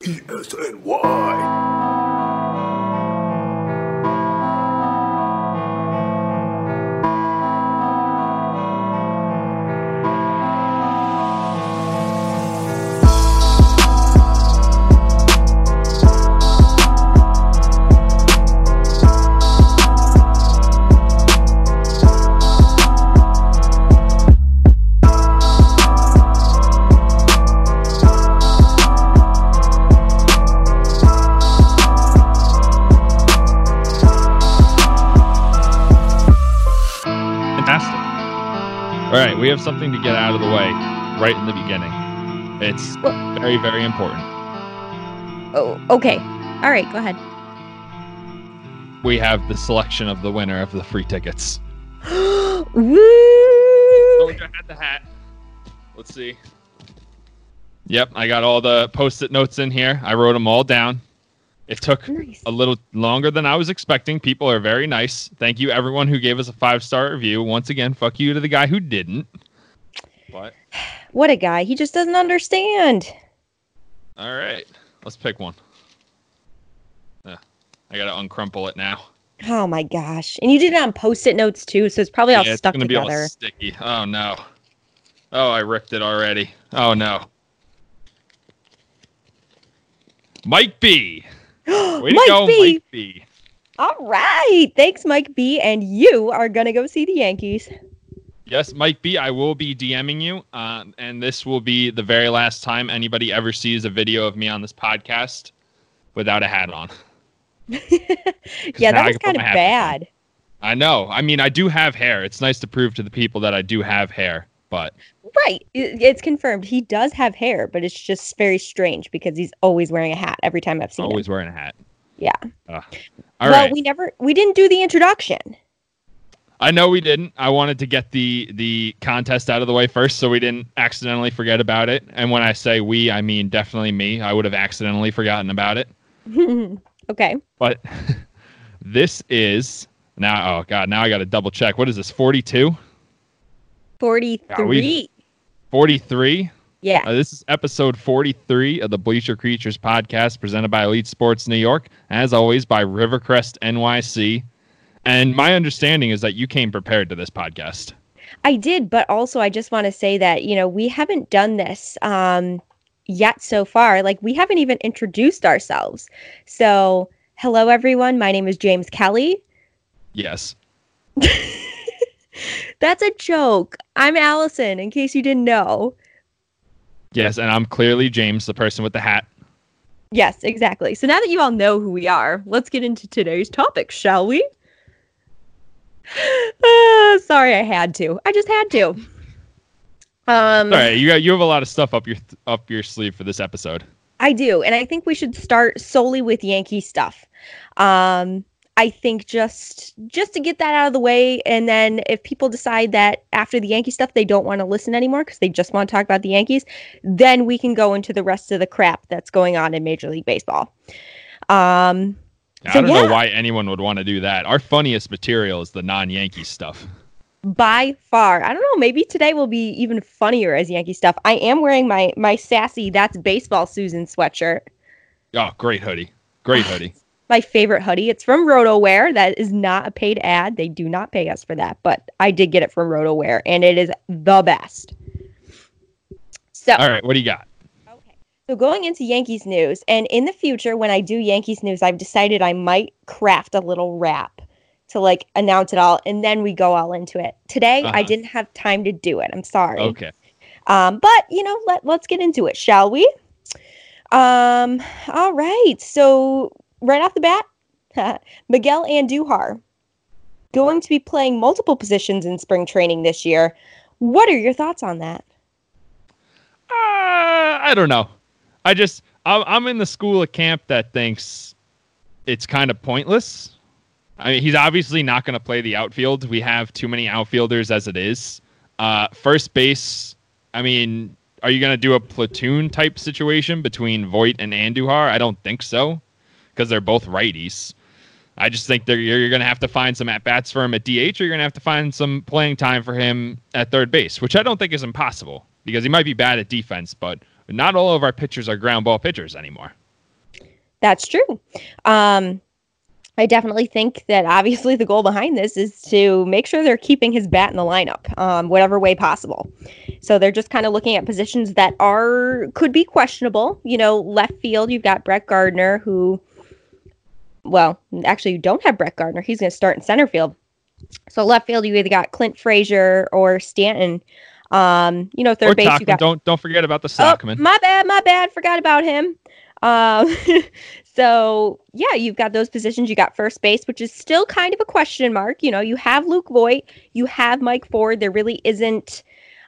PSNY. Very, very important. Oh, okay. All right, go ahead. We have the selection of the winner of the free tickets. Oh, Woo! Soldier had the hat. Let's see. Yep, I got all the post-it notes in here. I wrote them all down. It took Nice. a little longer than I was expecting. People are very nice. Thank you, everyone who gave us a five-star review. Once again, fuck you to the guy who didn't. What? What a guy. He just doesn't understand. All right, let's pick one. Yeah, I gotta uncrumple it now. Oh my gosh. And you did it on post-it notes too, so it's probably all Yeah, it's stuck gonna be all sticky. Oh no. Oh, I ripped it already. Oh no. Mike B. Way Mike go, B. Mike B. All right. Thanks, Mike B. And you are going to go see the Yankees. Yes, Mike B. I will be DMing you, uh, and this will be the very last time anybody ever sees a video of me on this podcast without a hat on. yeah, that was kind of on. bad. I know. I mean, I do have hair. It's nice to prove to the people that I do have hair, but Right. It's confirmed. He does have hair, but it's just very strange because he's always wearing a hat every time I've seen him. always wearing a hat. Yeah. Uh, all right. well, we never we didn't do the introduction. I know we didn't. I wanted to get the the contest out of the way first, so we didn't accidentally forget about it. And when I say we, I mean definitely me. I would have accidentally forgotten about it. okay. But this is now. Oh God! Now I got to double check. What is this? Forty-two? 43. 43? Yeah. Uh, this is episode 43 of the Bleacher Creatures podcast presented by Elite Sports New York, as always by Rivercrest NYC. And my understanding is that you came prepared to this podcast. I did, but also I just want to say that, you know, we haven't done this um yet so far. Like we haven't even introduced ourselves. So, hello everyone. My name is James Kelly. Yes. That's a joke. I'm Allison in case you didn't know. Yes, and I'm clearly James, the person with the hat. Yes, exactly. So now that you all know who we are, let's get into today's topic, shall we? Ah, sorry, I had to. I just had to. Um, All right, you got you have a lot of stuff up your up your sleeve for this episode. I do, and I think we should start solely with Yankee stuff. Um, I think just just to get that out of the way, and then if people decide that after the Yankee stuff they don't want to listen anymore because they just want to talk about the Yankees, then we can go into the rest of the crap that's going on in Major League Baseball. Um, I So, don't yeah. know why anyone would want to do that. Our funniest material is the non-Yankee stuff. by far. I don't know. Maybe today will be even funnier as Yankee stuff. I am wearing my my sassy "That's Baseball" Susan sweatshirt. Oh, great hoodie. Great hoodie. My favorite hoodie. It's from RotoWear. That is not a paid ad. They do not pay us for that, but I did get it from RotoWear, and it is the best. So, All right, what do you got? So going into Yankees news, and in the future, when I do Yankees news, I've decided I might craft a little rap to like announce it all, and then we go all into it. Today, I Uh-huh. didn't have time to do it. I'm sorry. Okay. Um, but you know, let let's get into it, shall we? Um, all right. So right off the bat, Miguel Andujar going to be playing multiple positions in spring training this year. What are your thoughts on that? Uh, I don't know. I just I'm in the school of camp that thinks it's kind of pointless. I mean, he's obviously not going to play the outfield. We have too many outfielders as it is. Uh, first base. I mean, are you going to do a platoon type situation between Voit and Andujar? I don't think so, because they're both righties. I just think you're going to have to find some at bats for him at DH, or you're going to have to find some playing time for him at third base, which I don't think is impossible because he might be bad at defense, but not all of our pitchers are ground ball pitchers anymore. That's true. Um, I definitely think that obviously the goal behind this is to make sure they're keeping his bat in the lineup, um, whatever way possible. So they're just kind of looking at positions that are could be questionable. You know, left field, you've got Brett Gardner, who, well, actually, you don't have Brett Gardner. He's going to start in center field. So left field, you either got Clint Frazier or Stanton. Um, you know, third or base, you got. Don't don't forget about the Oh, my bad, my bad. Forgot about him. Um, so yeah, you've got those positions. You got first base, which is still kind of a question mark. You know, you have Luke Voit, you have Mike Ford. There really isn't.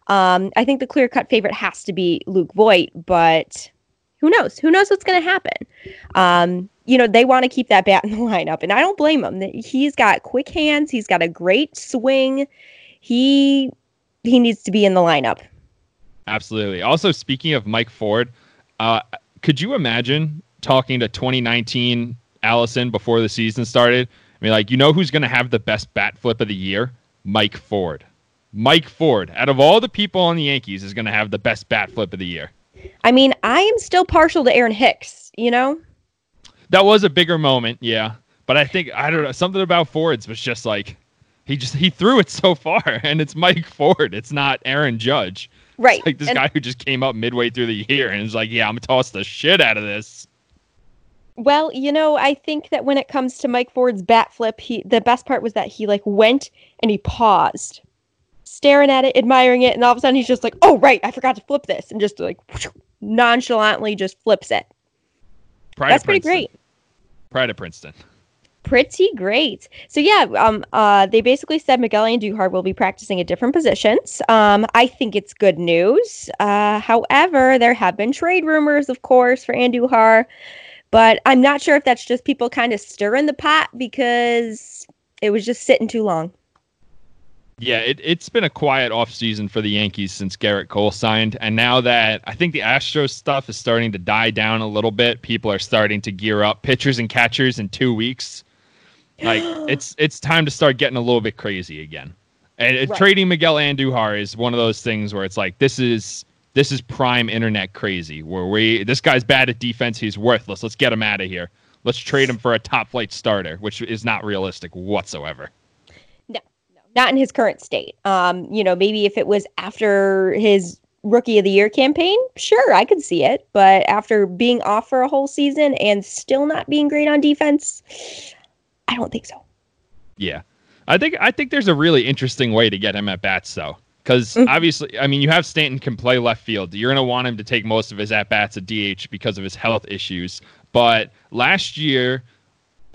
Um, I think the clear cut favorite has to be Luke Voit, but who knows? Who knows what's going to happen? Um, you know, they want to keep that bat in the lineup, and I don't blame him. He's got quick hands. He's got a great swing. He he needs to be in the lineup. Absolutely. Also, speaking of Mike Ford, uh, could you imagine talking to 2019 Allison before the season started? I mean, like, you know who's going to have the best bat flip of the year? Mike Ford. Mike Ford, out of all the people on the Yankees, is going to have the best bat flip of the year. I mean, I am still partial to Aaron Hicks, you know? That was a bigger moment, yeah. But I think I don't know something about Ford's was just like he just he threw it so far, and it's Mike Ford. It's not Aaron Judge. Right. It's like this and, guy who just came up midway through the year and is like, "Yeah, I'm gonna toss the shit out of this." Well, you know, I think that when it comes to Mike Ford's bat flip, he the best part was that he like went and he paused, staring at it, admiring it, and all of a sudden he's just like, "Oh, right, I forgot to flip this," and just like nonchalantly just flips it. Pride That's pretty great. Pride of Princeton. Pretty great. So yeah, um, uh, they basically said Miguel and Andujar will be practicing at different positions. Um, I think it's good news. Uh, however, there have been trade rumors, of course, for Andujar, but I'm not sure if that's just people kind of stirring the pot because it was just sitting too long. Yeah, it, it's been a quiet offseason for the Yankees since Gerrit Cole signed. And now that I think the Astros stuff is starting to die down a little bit, people are starting to gear up. Pitchers and catchers in two weeks. Like it's it's time to start getting a little bit crazy again. And uh, Right. trading Miguel Andujar is one of those things where it's like this is this is prime internet crazy where we this guy's bad at defense, he's worthless. Let's get him out of here. Let's trade him for a top flight starter, which is not realistic whatsoever. No, no, not in his current state. Um, you know, maybe if it was after his rookie of the year campaign, sure, I could see it. But after being off for a whole season and still not being great on defense, I don't think so. Yeah, I think I think there's a really interesting way to get him at bats though, because Mhm. obviously, I mean, you have Stanton can play left field. You're gonna want him to take most of his at bats at DH because of his health issues. But last year,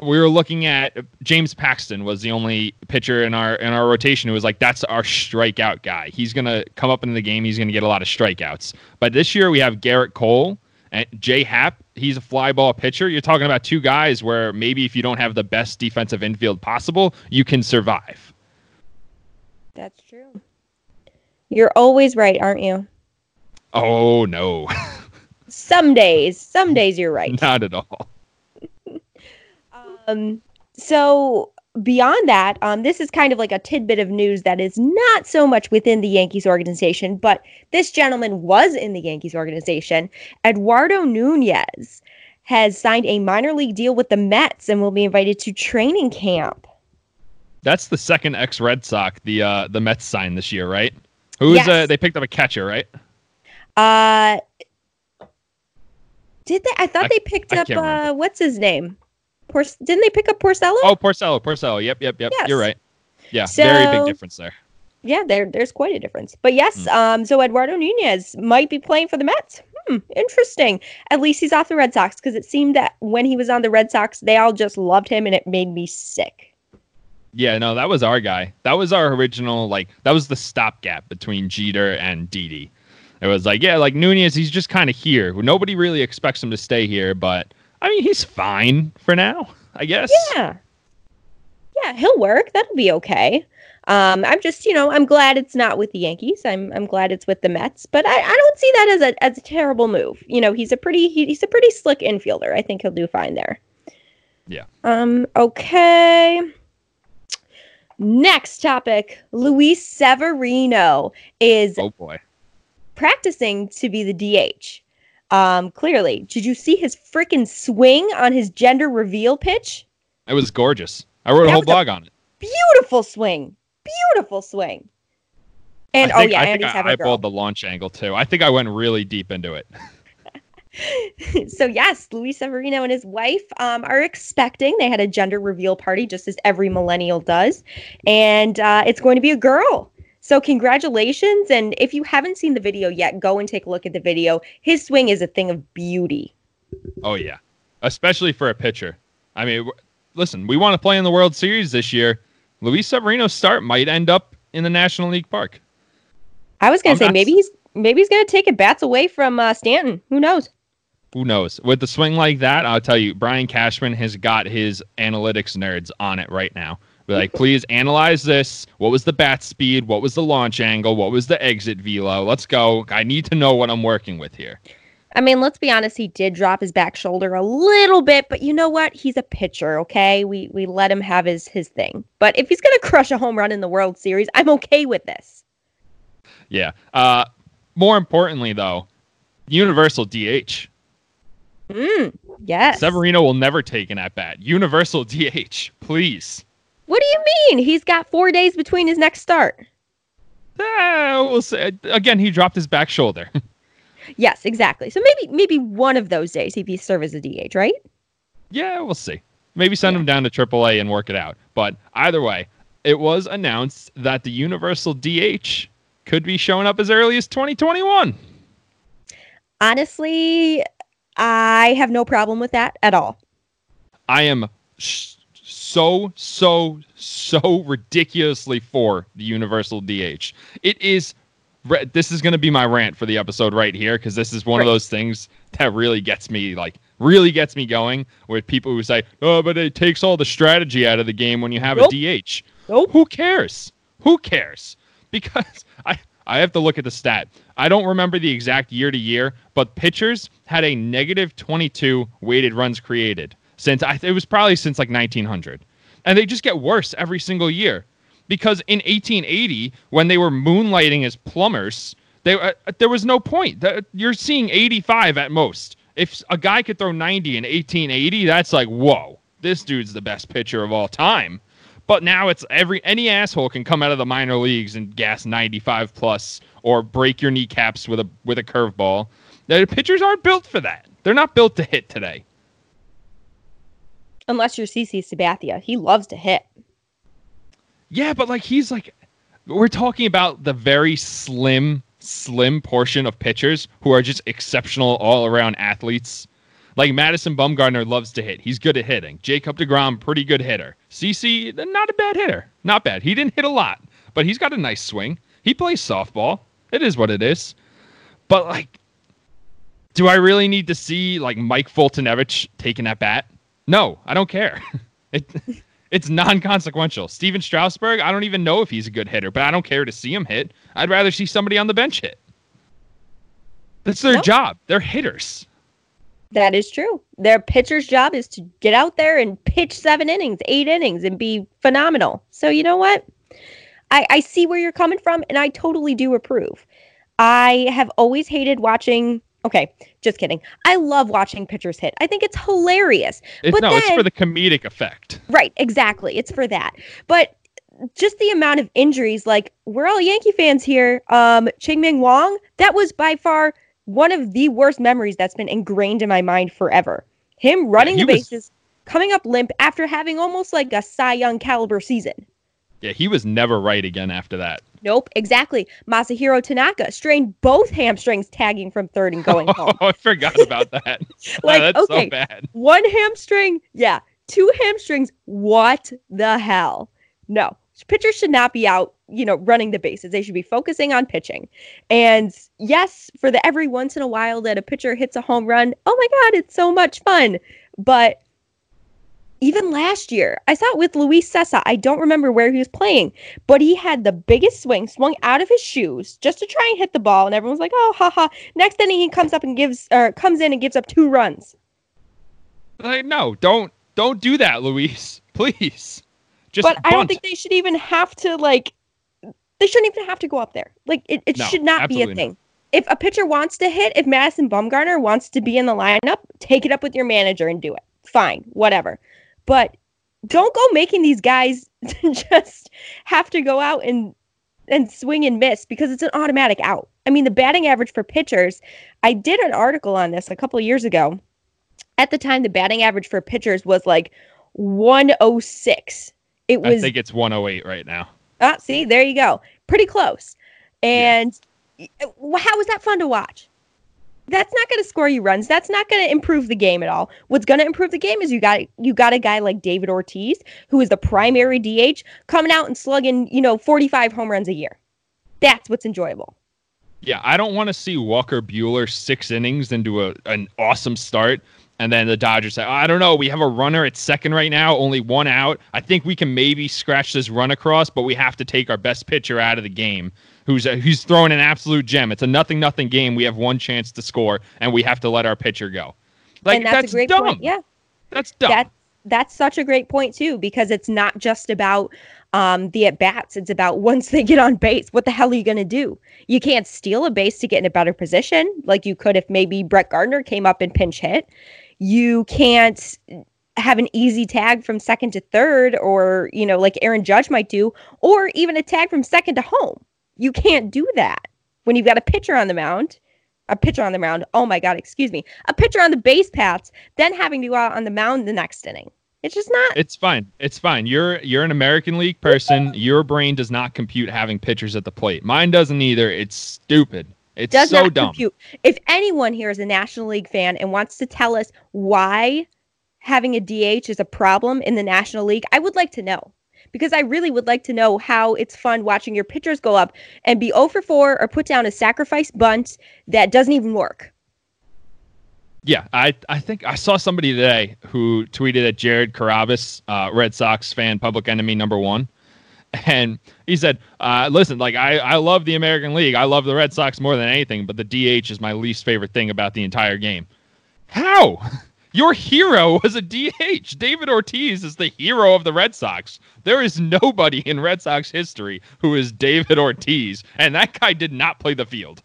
we were looking at James Paxton was the only pitcher in our in our rotation who was like, that's our strikeout guy. He's gonna come up into the game. He's gonna get a lot of strikeouts. But this year we have Gerrit Cole and Jay Happ. He's a fly ball pitcher. You're talking about two guys where maybe if you don't have the best defensive infield possible, you can survive. That's true. You're always right, aren't you? Oh no, Some days, some days you're right. not at all. Um, so beyond that, um, this is kind of like a tidbit of news that is not so much within the Yankees organization, but this gentleman was in the Yankees organization. Eduardo Nunez has signed a minor league deal with the Mets and will be invited to training camp. That's the second ex Red Sox the uh the Mets signed this year, right? Who's Yes. uh they picked up a catcher, right? Uh, did they? I thought I- they picked I up uh, what's his name? Didn't they pick up Porcello? Oh, Porcello, Porcello. Yep, yep, yep. Yes. You're right. Yeah, very big difference there. Yeah, there there's quite a difference. But yes, Hmm. um, so Eduardo Nunez might be playing for the Mets. Hmm, interesting. At least he's off the Red Sox because it seemed that when he was on the Red Sox, they all just loved him, and it made me sick. Yeah, no, that was our guy. That was our original, like, that was the stopgap between Jeter and Didi. It was like, yeah, like Nunez, he's just kind of here. Nobody really expects him to stay here, but I mean, he's fine for now, I guess. Yeah. Yeah, he'll work. That'll be okay. Um, I'm just, you know, I'm glad it's not with the Yankees. I'm, I'm glad it's with the Mets, but I, I don't see that as a, as a terrible move. You know, he's a pretty, he, he's a pretty slick infielder. I think he'll do fine there. Yeah. Um. Okay. Next topic: Luis Severino is Oh boy. practicing to be the DH. Um. Clearly, did you see his freaking swing on his gender reveal pitch? It was gorgeous. I wrote a whole was a- blog on it. Beautiful swing. Beautiful swing. And I think, oh yeah, I think I girl. eyeballed the launch angle too. I think I went really deep into it. so yes, Luis Severino and his wife um, are expecting. They had a gender reveal party, just as every millennial does, and uh, it's going to be a girl. So congratulations! And if you haven't seen the video yet, go and take a look at the video. His swing is a thing of beauty. Oh yeah, especially for a pitcher. I mean, w- listen, we want to play in the World Series this year. Luis Severino's start might end up in the National League Park. I was going to say not- maybe he's maybe he's going to take it bats away from uh, Stanton. Who knows? Who knows? With the swing like that, I'll tell you, Brian Cashman has got his analytics nerds on it right now. Be like, please analyze this. What was the bat speed? What was the launch angle? What was the exit velo? Let's go. I need to know what I'm working with here. I mean, let's be honest. He did drop his back shoulder a little bit, but you know what? He's a pitcher. Okay, we we let him have his his thing. But if he's going to crush a home run in the World Series, I'm okay with this. Yeah. Uh, more importantly, though, universal DH. Mm, yes. Severino will never take an at bat. Universal DH, please. What do you mean? He's got four days between his next start. Ah, we'll say again. He dropped his back shoulder. Yes, exactly. So maybe maybe one of those days he'd be serve as a DH, right? yeah, we'll see. Maybe send him down to AAA and work it out. But either way, it was announced that the Universal DH could be showing up as early as 2021. Honestly, I have no problem with that at all. I am sh- so so so ridiculously for the Universal DH. It is. This is going to be my rant for the episode right here because this is one of those things that really gets me like really gets me going with people who say, "Oh, but it takes all the strategy out of the game when you have Nope. a DH." Nope. Who cares? Who cares? Because I I have to look at the stat. I don't remember the exact year to year, but pitchers had a negative 22 weighted runs created since I it was probably since like 1900. And they just get worse every single year. Because in 1880 when they were moonlighting as plumbers, they uh, there was no point. That- You're seeing 85 at most. If a guy could throw 90 in 1880, that's like, "Whoa. This dude's the best pitcher of all time." But now it's every any asshole can come out of the minor leagues and gas 95 plus or break your kneecaps with a with a curveball. The pitchers aren't built for that. They're not built to hit today. Unless you're CC Sabathia. He loves to hit. Yeah, but like he's like we're talking about the very slim slim portion of pitchers who are just exceptional all-around athletes. Like Madison Bumgarner loves to hit. He's good at hitting. Jacob DeGrom, pretty good hitter. CC, not a bad hitter. Not bad. He didn't hit a lot, but he's got a nice swing. He plays softball. It is what it is. But like do I really need to see like Mike Foltynewicz taking that bat? No, I don't care. it it's non-consequential. Stephen Strasburg, I don't even know if he's a good hitter, but I don't care to see him hit. I'd rather see somebody on the bench hit. That's their job. They're hitters. That is true. Their pitcher's job is to get out there and pitch seven innings, eight innings, and be phenomenal. So you know what? I, I see where you're coming from, and I totally do approve. I have always hated watching. Okay, just kidding. I love watching pitchers hit. I think it's hilarious. It- But no, it's for the comedic effect. Right, exactly. It's for that. But just the amount of injuries, like we're all Yankee fans here. Um, Chien-Ming Wang, that was by far one of the worst memories that's been ingrained in my mind forever. Him running he the was- bases, coming up limp after having almost like a Cy Young caliber season. Yeah, he was never right again after that. Nope, exactly. Masahiro Tanaka strained both hamstrings tagging from third and going oh, home. Oh, I forgot about that. Like, That's okay. so bad. One hamstring, yeah. Two hamstrings, what the hell? No. Pitchers should not be out, you know, running the bases. They should be focusing on pitching. And yes, for the every once in a while that a pitcher hits a home run, oh my God, it's so much fun. But even last year, I saw it with Luis Cessa. I don't remember where he was playing, but he had the biggest swing, swung out of his shoes just to try and hit the ball, and everyone's like, "Oh, haha!" Next inning, he comes up and gives, or comes in and gives up two runs. Like, no, don't don't do that, Luis. Please. Just but bunt. I don't think they should even have to like. They shouldn't even have to go up there. Like it, it no, should not be a thing. Not. If a pitcher wants to hit, if Madison Bumgarner wants to be in the lineup, take it up with your manager and do it. Fine, whatever. But don't go making these guys just have to go out and and swing and miss because it's an automatic out. I mean, the batting average for pitchers, I did an article on this a couple years ago. At the time, the batting average for pitchers was like 106. It was I think it's 108 right now. Ah, see, there you go. Pretty close. And yeah. how was that fun to watch? That's not going to score you runs. That's not going to improve the game at all. What's going to improve the game is you got you got a guy like David Ortiz, who is the primary DH, coming out and slugging, you know, 45 home runs a year. That's what's enjoyable. Yeah, I don't want to see Walker Buehler six innings into a an awesome start. And then the Dodgers say, I don't know. We have a runner at second right now, only one out. I think we can maybe scratch this run across, but we have to take our best pitcher out of the game who's a, who's throwing an absolute gem. It's a nothing nothing game. We have one chance to score, and we have to let our pitcher go. Like and that's, that's a great dumb. point. Yeah, that's dumb. That, that's such a great point too, because it's not just about um, the at bats. It's about once they get on base, what the hell are you going to do? You can't steal a base to get in a better position, like you could if maybe Brett Gardner came up and pinch hit. You can't have an easy tag from second to third, or you know, like Aaron Judge might do, or even a tag from second to home. You can't do that when you've got a pitcher on the mound, a pitcher on the mound. Oh my God, excuse me, a pitcher on the base paths, then having to go out on the mound the next inning. It's just not. It's fine. It's fine. You're you're an American League person. Your brain does not compute having pitchers at the plate. Mine doesn't either. It's stupid. It's does so dumb. Compute. If anyone here is a National League fan and wants to tell us why having a DH is a problem in the National League, I would like to know because I really would like to know how it's fun watching your pitchers go up and be 0 for 4 or put down a sacrifice bunt that doesn't even work. Yeah, I, I think I saw somebody today who tweeted at Jared Carrabis, uh, Red Sox fan, public enemy number one. And he said, uh, listen, like I, I love the American League. I love the Red Sox more than anything, but the DH is my least favorite thing about the entire game. How? Your hero was a DH. David Ortiz is the hero of the Red Sox. There is nobody in Red Sox history who is David Ortiz, and that guy did not play the field.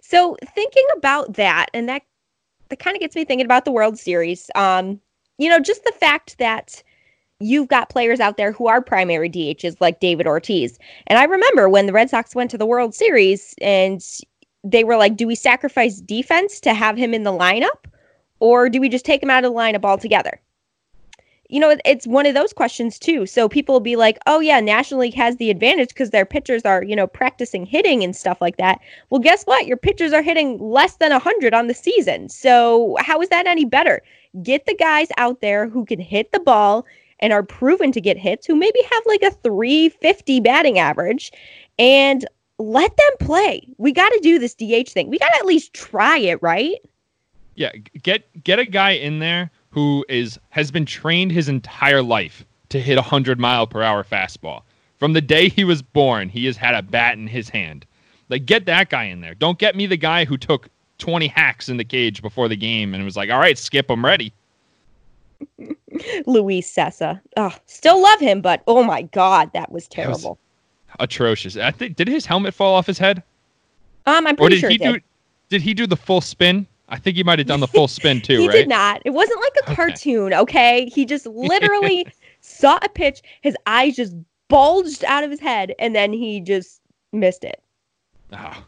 So thinking about that, and that that kind of gets me thinking about the World Series. Um, you know, just the fact that you've got players out there who are primary DHs like David Ortiz. And I remember when the Red Sox went to the World Series and they were like, do we sacrifice defense to have him in the lineup? Or do we just take them out of the lineup altogether? You know, it's one of those questions too. So people will be like, oh, yeah, National League has the advantage because their pitchers are, you know, practicing hitting and stuff like that. Well, guess what? Your pitchers are hitting less than 100 on the season. So how is that any better? Get the guys out there who can hit the ball and are proven to get hits, who maybe have like a 350 batting average, and let them play. We got to do this DH thing. We got to at least try it, right? Yeah, get get a guy in there who is has been trained his entire life to hit a hundred mile per hour fastball. From the day he was born, he has had a bat in his hand. Like, get that guy in there. Don't get me the guy who took 20 hacks in the cage before the game and was like, all right, skip, I'm ready. Luis Cessa. Oh, still love him, but oh my God, that was terrible. Was atrocious. I think, did his helmet fall off his head? Um, I'm pretty or did sure he did. do, did he do the full spin? I think he might have done the full spin too, he right? did not. It wasn't like a cartoon, okay? He just literally saw a pitch, his eyes just bulged out of his head, and then he just missed it. Oh,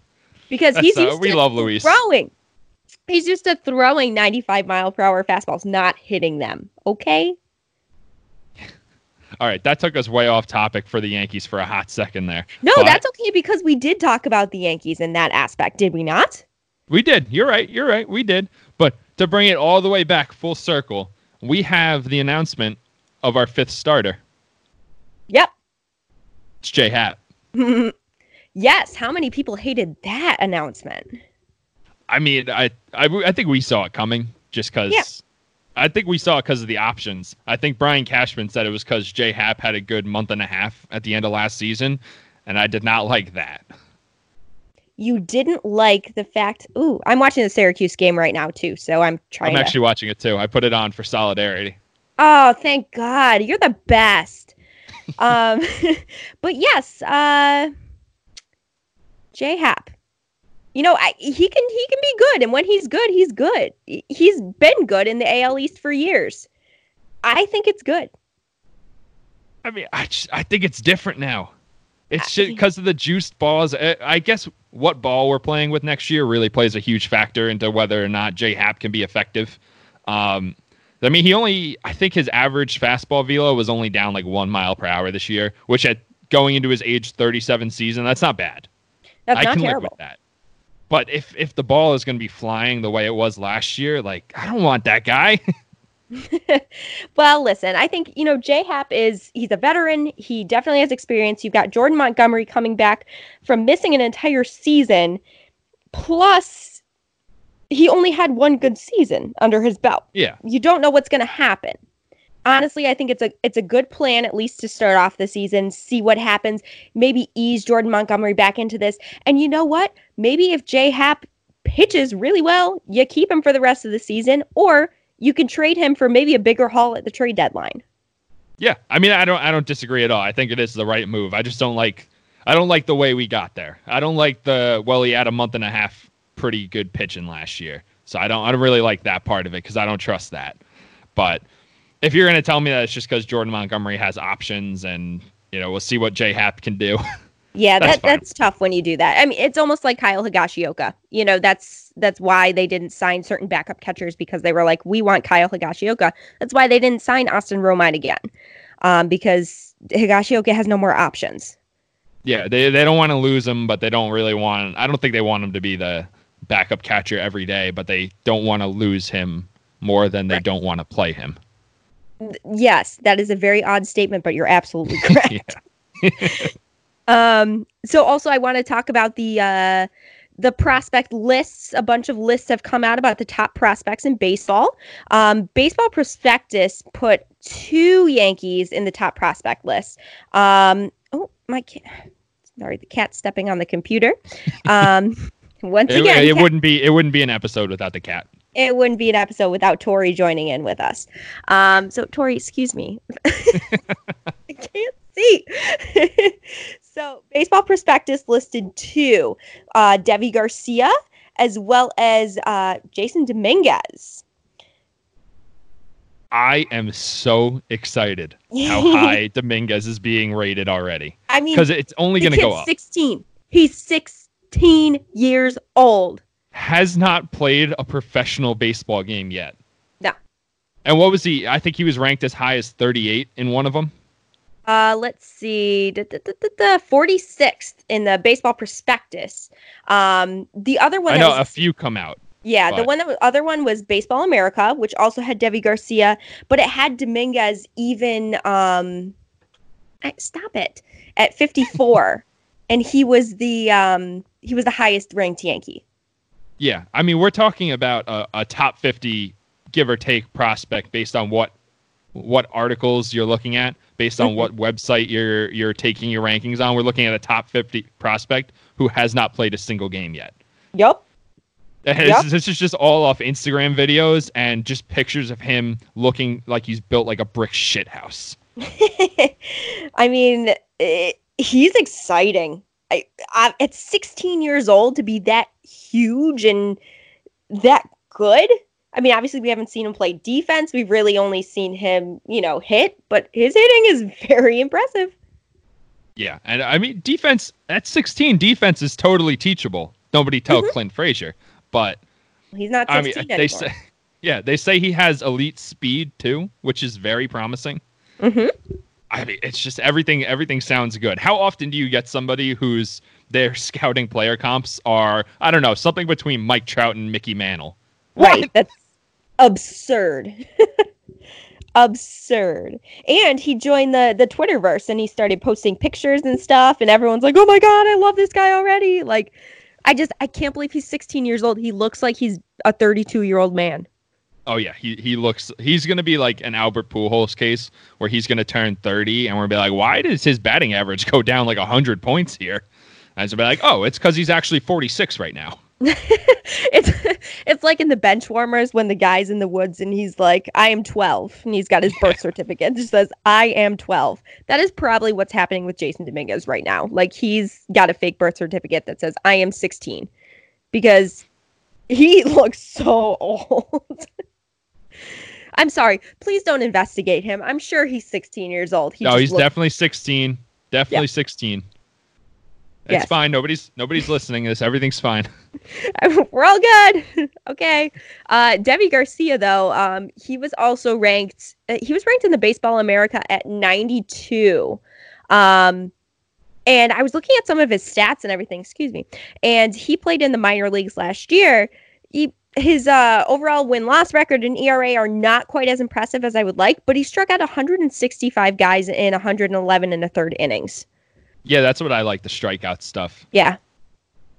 because he's uh, we to love Luis. throwing. He's used to throwing 95 mile per hour fastballs, not hitting them. Okay. All right, that took us way off topic for the Yankees for a hot second there. No, but... that's okay because we did talk about the Yankees in that aspect, did we not? We did. You're right. You're right. We did. But to bring it all the way back full circle, we have the announcement of our fifth starter. Yep. It's J Happ. yes. How many people hated that announcement? I mean, I, I, I think we saw it coming just because. Yeah. I think we saw it because of the options. I think Brian Cashman said it was because J Happ had a good month and a half at the end of last season, and I did not like that. You didn't like the fact. Ooh, I'm watching the Syracuse game right now too, so I'm trying. I'm to... actually watching it too. I put it on for solidarity. Oh, thank God! You're the best. um, but yes, uh, J Happ. you know, I, he can he can be good, and when he's good, he's good. He's been good in the AL East for years. I think it's good. I mean, I just, I think it's different now. It's just because of the juiced balls. I guess what ball we're playing with next year really plays a huge factor into whether or not J Happ can be effective. Um, I mean, he only I think his average fastball velo was only down like one mile per hour this year, which at going into his age 37 season, that's not bad. That's I not can terrible. live with that. But if if the ball is going to be flying the way it was last year, like I don't want that guy. well, listen, I think you know J Happ is he's a veteran. He definitely has experience. You've got Jordan Montgomery coming back from missing an entire season, plus he only had one good season under his belt. Yeah, you don't know what's going to happen honestly, I think it's a it's a good plan at least to start off the season, see what happens, maybe ease Jordan Montgomery back into this. And you know what? Maybe if J Happ pitches really well, you keep him for the rest of the season, or you can trade him for maybe a bigger haul at the trade deadline. Yeah, I mean, I don't I don't disagree at all. I think it is the right move. I just don't like I don't like the way we got there. I don't like the well, he had a month and a half pretty good pitching last year, so I don't I don't really like that part of it because I don't trust that. But if you're going to tell me that it's just because Jordan Montgomery has options and you know we'll see what J Happ can do. Yeah, that's that, that's tough when you do that. I mean, it's almost like Kyle Higashioka. You know, that's that's why they didn't sign certain backup catchers because they were like, we want Kyle Higashioka. That's why they didn't sign Austin Romine again, um, because Higashioka has no more options. Yeah, they they don't want to lose him, but they don't really want. I don't think they want him to be the backup catcher every day, but they don't want to lose him more than they right. don't want to play him yes, that is a very odd statement, but you're absolutely correct. um, so also I want to talk about the uh, the prospect lists. A bunch of lists have come out about the top prospects in baseball. Um, baseball Prospectus put two Yankees in the top prospect list. Um, oh, my cat. Sorry, the cat stepping on the computer. Um, once it, again, it cat- wouldn't be it wouldn't be an episode without the cat it wouldn't be an episode without Tori joining in with us. Um, so Tori, excuse me. I can't see. so Baseball Prospectus listed two, uh, Deivi Garcia as well as uh, Jasson Dominguez. I am so excited how high Dominguez is being rated already. I mean, because it's only going to go up. 16. He's 16 years old has not played a professional baseball game yet. No. And what was he? I think he was ranked as high as 38 in one of them. Uh, let's see, the 46th in the Baseball Prospectus. Um, the other one. I know was, a few come out. Yeah, but. the one that was, other one was Baseball America, which also had Deivi Garcia, but it had Dominguez even. Um, stop it at 54, and he was the um he was the highest ranked Yankee. Yeah, I mean, we're talking about a, a top 50 give or take prospect based on what what articles you're looking at, based on what website you're you're taking your rankings on. We're looking at a top 50 prospect who has not played a single game yet. Yep. Yep. This is just all off Instagram videos and just pictures of him looking like he's built like a brick shit house. I mean, it, he's exciting. I, I, at 16 years old to be that huge and that good. I mean, obviously, we haven't seen him play defense. We've really only seen him, you know, hit, but his hitting is very impressive. Yeah. And I mean, defense at 16, defense is totally teachable. Nobody tell Mhm. Clint Frazier. But He's not I 16 mean, they anymore. say, yeah, they say he has elite speed too, which is very promising. hmm I mean, it's just everything. Everything sounds good. How often do you get somebody whose their scouting player comps are I don't know something between Mike Trout and Mickey Mantle? Right. That's absurd. absurd. And he joined the the Twitterverse and he started posting pictures and stuff and everyone's like, "Oh my god, I love this guy already." Like I just I can't believe he's 16 years old. He looks like he's a 32-year-old man. Oh yeah, he he looks he's gonna be like an Albert Pujols case where he's gonna turn 30 and we're gonna be like, why does his batting average go down like hundred points here? And it's be like, oh, it's because he's actually 46 right now. It's it's like in the bench warmers when the guy's in the woods and he's like, I am 12, and he's got his birth certificate. Just says, I am 12. That is probably what's happening with Jasson Dominguez right now. Like he's got a fake birth certificate that says, I am 16, because he looks so old. I'm sorry. Please don't investigate him. I'm sure he's 16 years old. He no, he's looks- definitely 16. Definitely yeah. 16. It's yes. fine. Nobody's nobody's listening to this. Everything's fine. We're all good. okay. Uh, Deivi Garcia, though, um, he was also ranked. Uh, he was ranked in the Baseball America at 92. Um, and I was looking at some of his stats and everything. Excuse me. And he played in the minor leagues last year. He his uh, overall win loss record and ERA are not quite as impressive as I would like, but he struck out 165 guys in 111 and a third innings. Yeah, that's what I like the strikeout stuff. Yeah.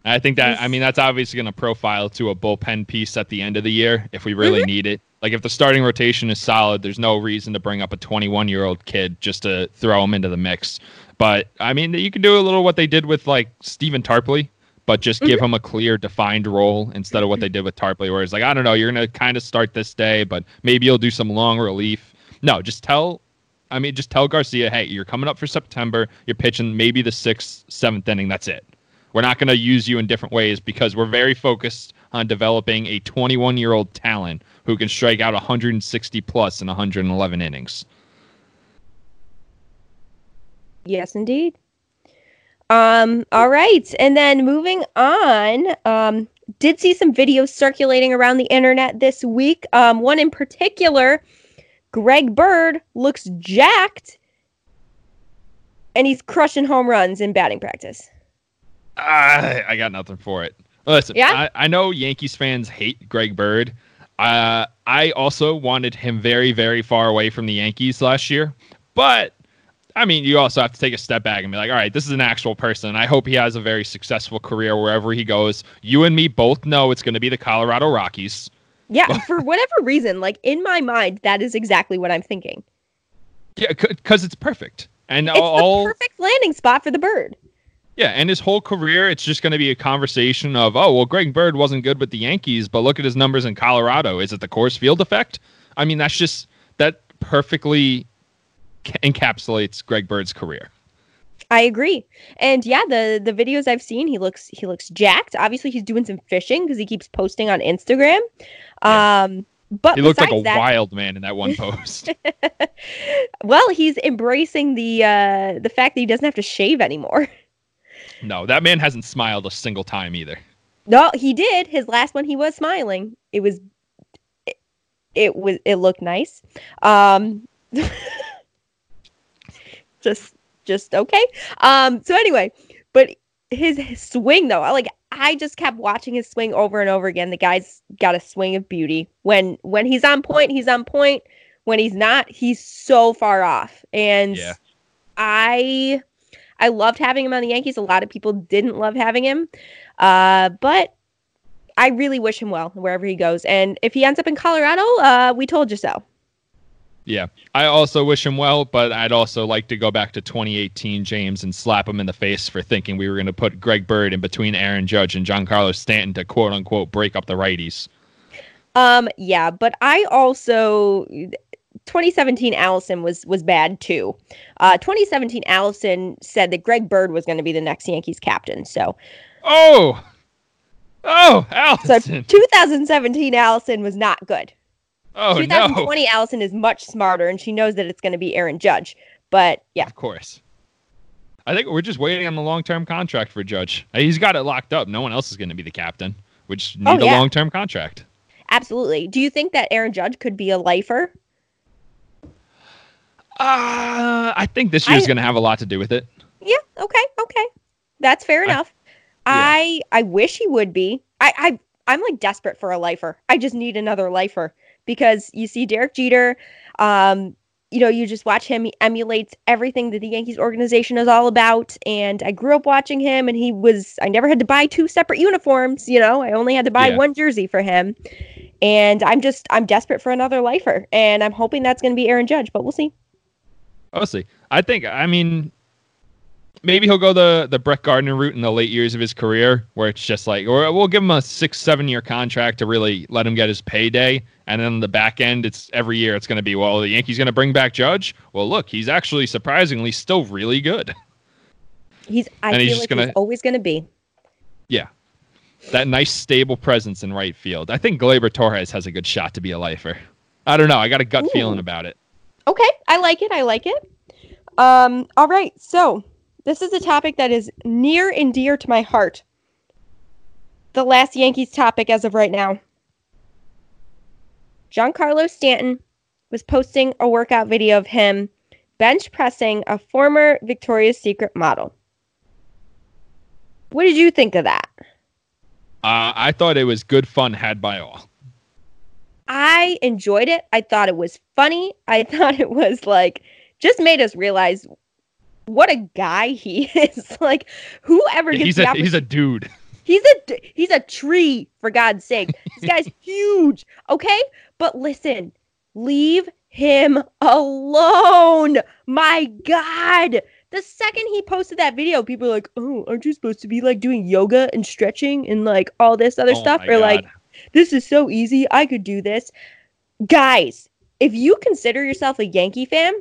I think that I mean that's obviously going to profile to a bullpen piece at the end of the year if we really mm-hmm. need it. Like if the starting rotation is solid, there's no reason to bring up a 21 year old kid just to throw him into the mix. But I mean, you can do a little what they did with like Stephen Tarpley, but just give mm-hmm. him a clear, defined role instead of what they did with Tarpley, where it's like I don't know, you're going to kind of start this day, but maybe you'll do some long relief. No, just tell I mean, just tell Garcia, hey, you're coming up for September. You're pitching maybe the sixth, seventh inning. That's it. We're not going to use you in different ways because we're very focused on developing a 21 year old talent who can strike out 160 plus in 111 innings. Yes, indeed. Um, all right. And then moving on, um, did see some videos circulating around the internet this week. Um, one in particular Greg Bird looks jacked and he's crushing home runs in batting practice. I, I got nothing for it. Listen, yeah? I, I know Yankees fans hate Greg Bird. Uh, I also wanted him very, very far away from the Yankees last year. But, I mean, you also have to take a step back and be like, all right, this is an actual person. I hope he has a very successful career wherever he goes. You and me both know it's going to be the Colorado Rockies. Yeah, for whatever reason, like in my mind, that is exactly what I'm thinking. Yeah, because it's perfect, and it's all the perfect landing spot for the bird. Yeah, and his whole career, it's just going to be a conversation of, oh, well, Greg Bird wasn't good with the Yankees, but look at his numbers in Colorado. Is it the Coors Field effect? I mean, that's just that perfectly encapsulates Greg Bird's career. I agree. And yeah, the the videos I've seen, he looks he looks jacked. Obviously, he's doing some fishing because he keeps posting on Instagram. Yeah. Um, but he looked like a that, wild man in that one post. well, he's embracing the uh, the fact that he doesn't have to shave anymore. No, that man hasn't smiled a single time either. No, he did. His last one, he was smiling. It was, it, it was, it looked nice. Um, just just okay. Um, so anyway, but his, his swing though, like I just kept watching his swing over and over again. The guy's got a swing of beauty. When when he's on point, he's on point. When he's not, he's so far off. And yeah. I I loved having him on the Yankees. A lot of people didn't love having him. Uh, but I really wish him well wherever he goes. And if he ends up in Colorado, uh, we told you so. Yeah, I also wish him well, but I'd also like to go back to 2018 James and slap him in the face for thinking we were going to put Greg Bird in between Aaron Judge and Giancarlo Stanton to quote unquote break up the righties. Um, yeah, but I also 2017 Allison was was bad too. Uh, 2017 Allison said that Greg Bird was going to be the next Yankees captain. So, oh, oh, Allison. So 2017 Allison was not good. Oh 2020 no. Allison is much smarter and she knows that it's going to be Aaron Judge. But yeah. Of course. I think we're just waiting on the long-term contract for Judge. He's got it locked up. No one else is going to be the captain. We just oh, need oh, yeah. a long-term contract. Absolutely. Do you think that Aaron Judge could be a lifer? Uh, I think this year's going to have a lot to do with it. Yeah. Okay. Okay. That's fair enough. I yeah. I, I wish he would be. I I I'm like desperate for a lifer. I just need another lifer because you see Derek Jeter. Um, you know, you just watch him. He emulates everything that the Yankees organization is all about. And I grew up watching him, and he was, I never had to buy two separate uniforms. You know, I only had to buy Yeah. one jersey for him. And I'm just, I'm desperate for another lifer. And I'm hoping that's going to be Aaron Judge, but we'll see. We'll see. I think. I mean, maybe he'll go the the Brett Gardner route in the late years of his career, where it's just like, or we'll give him a six, seven year contract to really let him get his payday, and then the back end, it's every year it's going to be, well, the Yankees going to bring back Judge. Well, look, he's actually surprisingly still really good. He's, I And he's feel just like gonna- he's always going to be. Yeah. That nice stable presence in right field. I think Gleyber Torres has a good shot to be a lifer. I don't know. I got a gut Ooh. feeling about it. Okay, I like it. I like it. Um, all right, so this is a topic that is near and dear to my heart. The last Yankees topic as of right now. Giancarlo Stanton was posting a workout video of him bench pressing a former Victoria's Secret model. What did you think of that? Uh, I thought it was good fun had by all. I enjoyed it. I thought it was funny. I thought it was like just made us realize what a guy he is. like whoever gets He's a he's a dude. he's a he's a tree for God's sake. This guy's huge. Okay, but listen, leave him alone. My God. The second he posted that video, people are like, "Oh, aren't you supposed to be like doing yoga and stretching and like all this other Oh stuff?" Or like, this is so easy. I could do this. Guys, if you consider yourself a Yankee fan,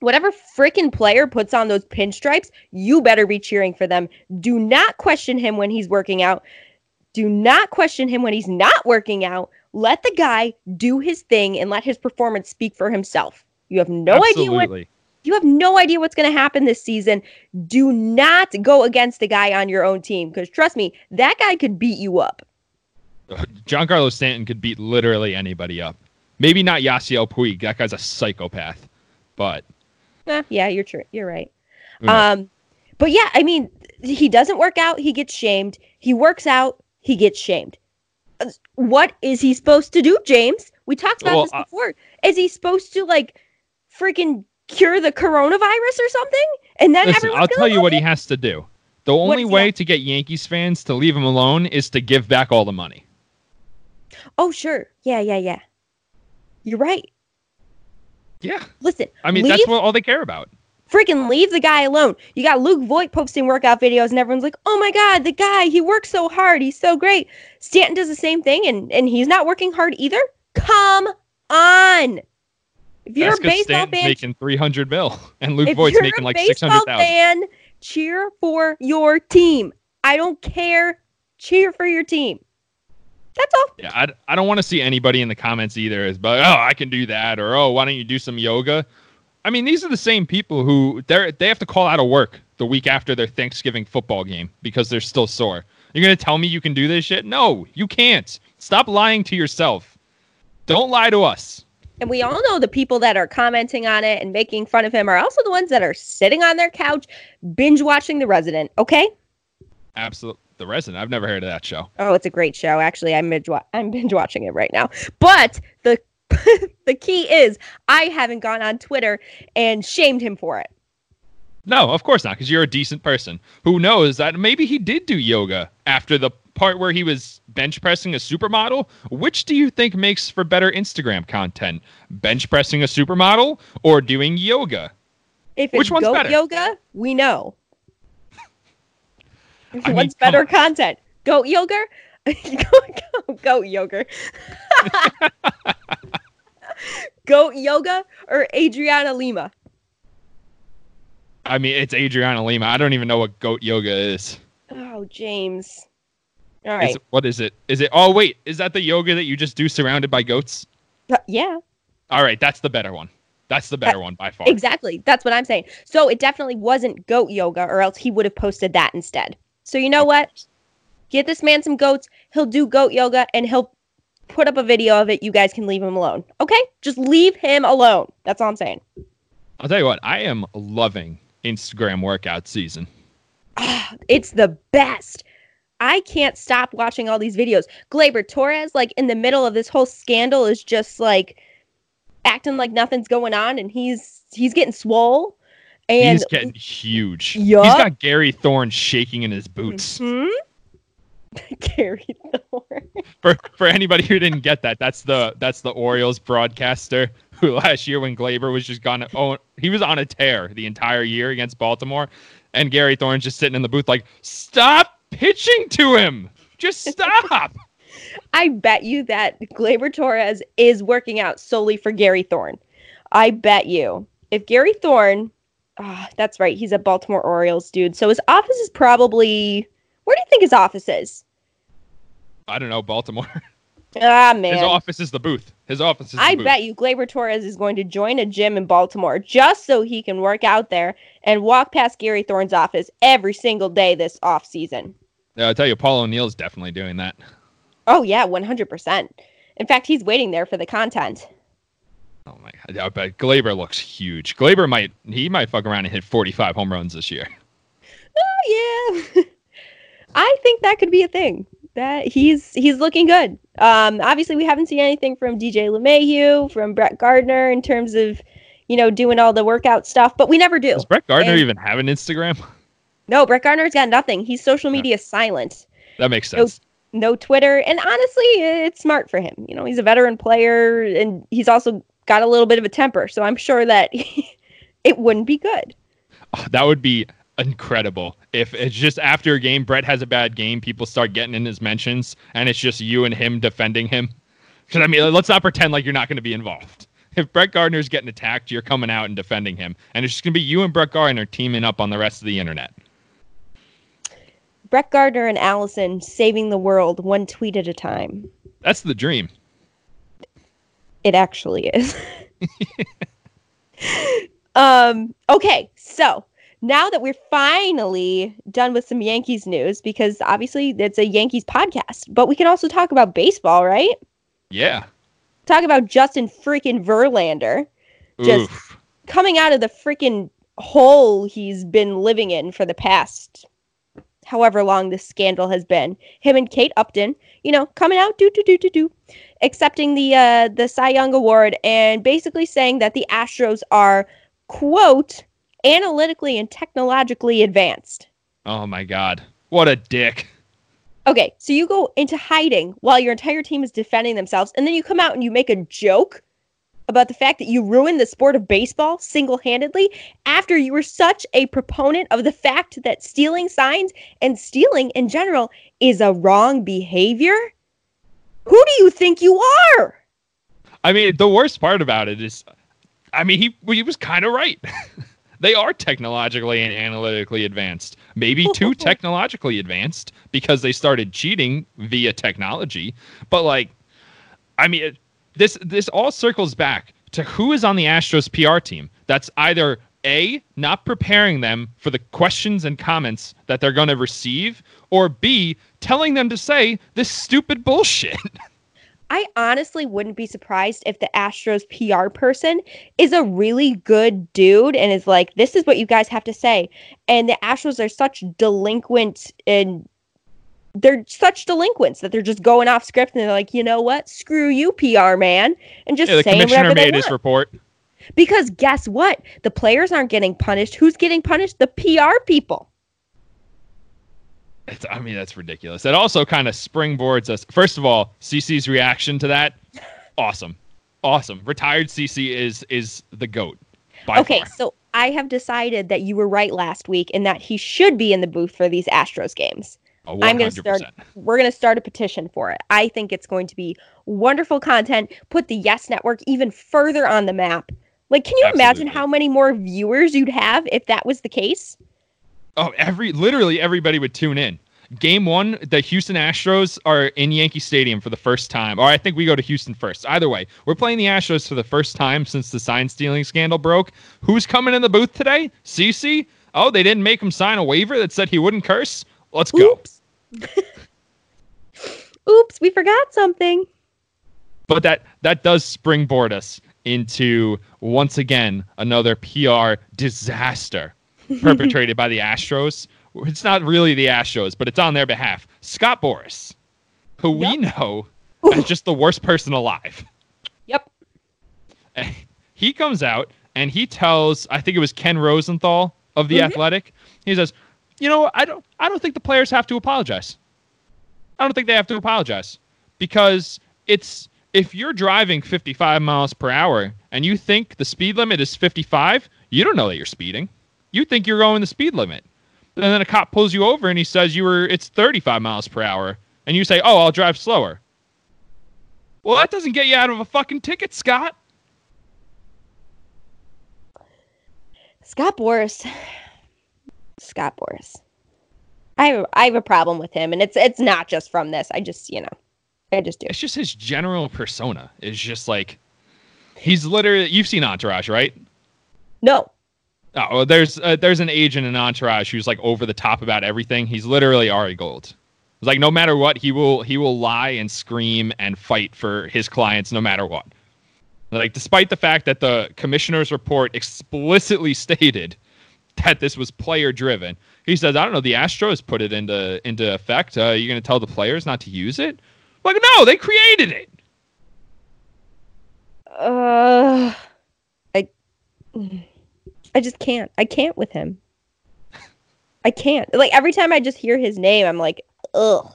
whatever freaking player puts on those pinstripes, you better be cheering for them. Do not question him when he's working out. Do not question him when he's not working out. Let the guy do his thing and let his performance speak for himself. You have no idea what Absolutely. you have no idea what's going to happen this season. Do not go against the guy on your own team because trust me, that guy could beat you up. Uh, Giancarlo Stanton could beat literally anybody up. Maybe not Yasiel Puig. That guy's a psychopath. But Eh, yeah, you're true. You're right. knows? Um, but yeah, I mean, he doesn't work out, he gets shamed. He works out, he gets shamed. What is he supposed to do, James? We talked about Well, this before. Is he supposed to like freaking cure the coronavirus or something? And then listen, I'll tell you what he has to do. The only way that? to get Yankees fans to leave him alone is to give back all the money. Oh, sure. Yeah, yeah, yeah. You're right. Yeah. Listen, I mean, leave, that's what all they care about. freaking leave the guy alone. You got Luke Voit posting workout videos, and everyone's like, "Oh my god, the guy! He works so hard. He's so great." Stanton does the same thing, and and he's not working hard either. Come on! If you're That's a baseball Stanton's fan, making 300 mil and Luke Voit's making like baseball 600,000. fan, cheer for your team. I don't care. Cheer for your team. That's all. Yeah, I, I don't want to see anybody in the comments either as but oh I can do that or oh why don't you do some yoga? I mean these are the same people who they they have to call out of work the week after their Thanksgiving football game because they're still sore. You're gonna tell me you can do this shit? No, you can't. Stop lying to yourself. Don't lie to us. And we all know the people that are commenting on it and making fun of him are also the ones that are sitting on their couch binge watching The Resident. Okay. Absolute the resident. I've never heard of that show. Oh, it's a great show. Actually, I'm binge I'm binge watching it right now. But the the key is I haven't gone on Twitter and shamed him for it. No, of course not, because you're a decent person who knows that maybe he did do yoga after the part where he was bench pressing a supermodel. Which do you think makes for better Instagram content? Bench pressing a supermodel or doing yoga? If Which one's better? yoga, we know. I What's come better content? Goat yoga? goat, goat yoga. goat yoga or Adriana Lima? I mean, it's Adriana Lima. I don't even know what goat yoga is. Oh, James. All Is right. it- what is it? Is it? Oh wait, is that the yoga that you just do surrounded by goats? Uh, yeah, All right, that's the better one. That's the better one by far. exactly. That's what I'm saying. So it definitely wasn't goat yoga, or else he would have posted that instead. So you know what? Get this man some goats. He'll do goat yoga and he'll put up a video of it. You guys can leave him alone. Okay? Just leave him alone. That's all I'm saying. I'll tell you what. I am loving Instagram workout season. Ah, it's the best. I can't stop watching all these videos. Gleyber Torres, like in the middle of this whole scandal, is just like acting like nothing's going on, and he's he's getting swole. And he's getting huge. Yup. He's got Gary Thorne shaking in his boots. Mhm. Gary Thorne. For for anybody who didn't get that, that's the that's the Orioles broadcaster who last year when Gleyber was just gone oh he was on a tear the entire year against Baltimore, and Gary Thorne's just sitting in the booth like, stop pitching to him, just stop. I bet you that Gleyber Torres is working out solely for Gary Thorne. I bet you. If Gary Thorne, ah, that's right, he's a Baltimore Orioles dude. So his office is probably. Where do you think his office is? I don't know Baltimore. Ah, man. His office is the booth. His office is. The I booth. bet you Gleyber Torres is going to join a gym in Baltimore just so he can work out there and walk past Gary Thorne's office every single day this off season. Yeah, I'll tell you, Paul O'Neill's definitely doing that. Oh yeah, one hundred percent. In fact, he's waiting there for the content. Oh my god! I bet Gleyber looks huge. Gleyber might he might fuck around and hit 45 home runs this year. Oh yeah, I think that could be a thing. That he's he's looking good. Um, obviously, we haven't seen anything from DJ LeMahieu, from Brett Gardner in terms of, you know, doing all the workout stuff, but we never do. Does Brett Gardner And- even have an Instagram? No, Brett Gardner's got nothing. He's social media silent. That makes No, sense. no Twitter. And honestly, it's smart for him. You know, he's a veteran player and he's also got a little bit of a temper. So I'm sure that it wouldn't be good. Oh, that would be incredible if it's just after a game, Brett has a bad game, people start getting in his mentions, and it's just you and him defending him. Because I mean, let's not pretend like you're not going to be involved. If Brett Gardner's getting attacked, you're coming out and defending him, and it's just going to be you and Brett Gardner teaming up on the rest of the internet. Brett Gardner and Allison saving the world one tweet at a time. That's the dream. It actually is. um, okay, so now that we're finally done with some Yankees news, because obviously it's a Yankees podcast, but we can also talk about baseball, right? Yeah. Talk about Justin freaking Verlander Just- Oof. coming out of the freaking hole he's been living in for the past however long this scandal has been. Him and Kate Upton, you know, coming out do do do do do, accepting the uh the Cy Young award and basically saying that the Astros are quote analytically and technologically advanced. Oh my God. What a dick. Okay, so you go into hiding while your entire team is defending themselves, and then you come out and you make a joke about the fact that you ruined the sport of baseball single handedly after you were such a proponent of the fact that stealing signs and stealing in general is a wrong behavior? Who do you think you are? I mean, the worst part about it is, I mean, he he was kind of right. they are technologically and analytically advanced. Maybe too technologically advanced because they started cheating via technology. But like, I mean, this this all circles back to who is on the Astros PR team. That's either a not preparing them for the questions and comments that they're going to receive, or b telling them to say this stupid bullshit. I honestly wouldn't be surprised if the Astros PR person is a really good dude and is like, this is what you guys have to say. And the Astros are such delinquent and they're such delinquents that they're just going off script and they're like, you know what? Screw you, PR man, and just yeah, the saying commissioner whatever they made his want. report. Because guess what? The players aren't getting punished. Who's getting punished? The PR people. It's, I mean, that's ridiculous. It also kind of springboards us. First of all, CC's reaction to that, awesome, awesome. Retired CC is is the goat. Okay, far. so I have decided that you were right last week and that he should be in the booth for these Astros games. A I'm going to start. We're going to start a petition for it. I think it's going to be wonderful content. Put the Yes Network even further on the map. Like, can you imagine how many more viewers you'd have if that was the case? Oh, every literally everybody would tune in. Game one, the Houston Astros are in Yankee Stadium for the first time. Or I think we go to Houston first. Either way, we're playing the Astros for the first time since the sign stealing scandal broke. Who's coming in the booth today? CC? Oh, they didn't make him sign a waiver that said he wouldn't curse? Let's go. Oops. We forgot something. but that that does springboard us into once again another PR disaster perpetrated by the Astros It's not really the Astros, but it's on their behalf. Scott Boras, who we know as just the worst person alive. Yep. He comes out and he tells, I think it was Ken Rosenthal of the Mhm. Athletic. He says, "You know, I don't, I don't think the players have to apologize. I don't think they have to apologize because it's if you're driving 55 miles per hour and you think the speed limit is 55, you don't know that you're speeding. You think you're going the speed limit. And then a cop pulls you over and he says you were it's 35 miles per hour and you say, "Oh, I'll drive slower." Well, that doesn't get you out of a fucking ticket, Scott. Scott Boras. Scott Boras. I have, I have a problem with him, and it's it's not just from this. I just you know, I just do. It's just his general persona is just like he's literally you've seen Entourage, right? No, Oh, well, there's uh, there's an agent in Entourage who's like over the top about everything. He's literally Ari Gold. It's like no matter what, he will he will lie and scream and fight for his clients no matter what. Like despite the fact that the commissioner's report explicitly stated that this was player driven, he says, "I don't know. The Astros put it into into effect. Uh, you're going to tell the players not to use it? Like no, they created it. uh, I, I just can't. I can't with him. I can't. Like every time I just hear his name, I'm like, ugh.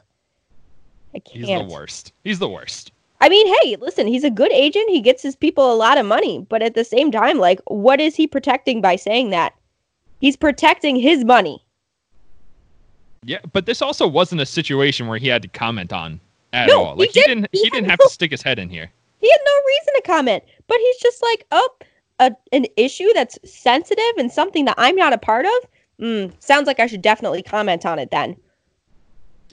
I can't. He's the worst. He's the worst." I mean, hey, listen, he's a good agent. He gets his people a lot of money, but at the same time, like, what is he protecting by saying that? He's protecting his money. Yeah, but this also wasn't a situation where he had to comment on at No, all. he Like he, didn't. didn't He he, didn't have no- to stick his head in here. He had no reason to comment, but he's just like, oh, a, an issue that's sensitive and something that I'm not a part of. Mm, sounds like I should definitely comment on it then.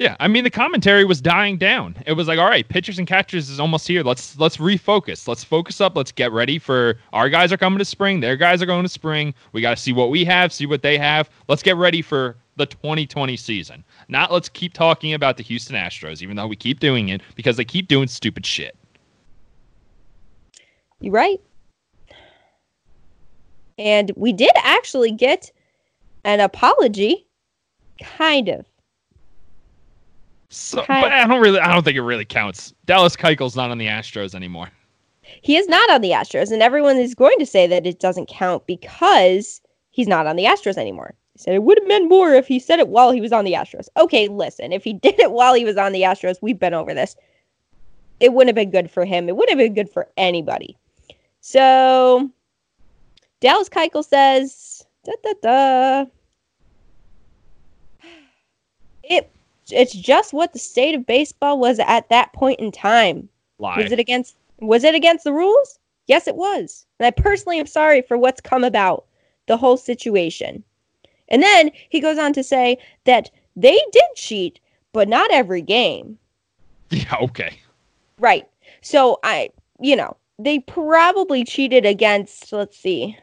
Yeah, I mean the commentary was dying down. It was like, all right, pitchers and catchers is almost here. Let's let's refocus. Let's focus up. Let's get ready for our guys are coming to spring. Their guys are going to spring. We got to see what we have, see what they have. Let's get ready for the 2020 season. Not let's keep talking about the Houston Astros, even though we keep doing it because they keep doing stupid shit. You right? And we did actually get an apology, kind of. So, but I don't really, I don't think it really counts. Dallas Keuchel's not on the Astros anymore. He is not on the Astros, and everyone is going to say that it doesn't count because he's not on the Astros anymore. He said it would have meant more if he said it while he was on the Astros. Okay, listen, if he did it while he was on the Astros, we've been over this. It wouldn't have been good for him. It wouldn't have been good for anybody. So, Dallas Keuchel says, da da da. It it's just what the state of baseball was at that point in time. Lie. Was it against was it against the rules? Yes, it was. And I personally am sorry for what's come about the whole situation. And then he goes on to say that they did cheat, but not every game. yeah, okay. Right. So I, you know, they probably cheated against, let's see,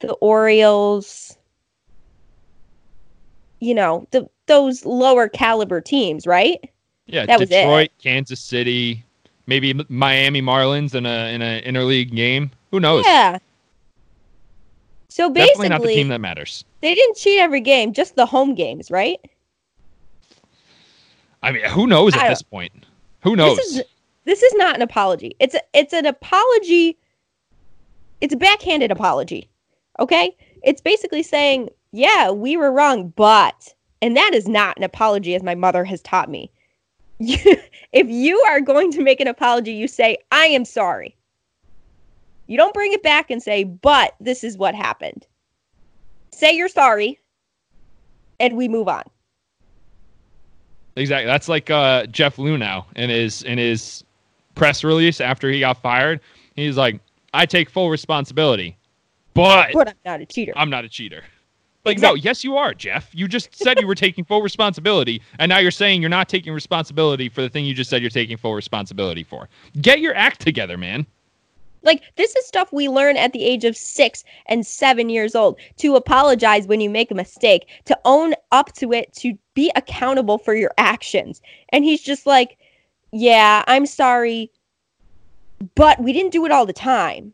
the Orioles, you know, the those lower caliber teams, right? Yeah, That. Detroit, Kansas City, maybe Miami Marlins in a in a interleague game. Who knows? Yeah. So Definitely not the team that matters. they didn't cheat every game, just the home games, right? I mean, who knows at this point? Who knows? This is this is not an apology. It's a, it's an apology. It's a backhanded apology. Okay? It's basically saying, "Yeah, we were wrong, but..." And that is not an apology as my mother has taught me. if you are going to make an apology, you say, "I am sorry." You don't bring it back and say, "But this is what happened." Say you're sorry and we move on. Exactly. That's like uh, Jeff Luhnow in his in his press release after he got fired. He's like, "I take full responsibility, but But I'm not a cheater. I'm not a cheater." Like, no, yes, you are, Jeff. You just said you were taking full responsibility, and now you're saying you're not taking responsibility for the thing you just said you're taking full responsibility for. Get your act together, man. Like this is stuff we learn at the age of six and seven years old to apologize when you make a mistake, to own up to it, to be accountable for your actions. And he's just like, Yeah, I'm sorry, but we didn't do it all the time.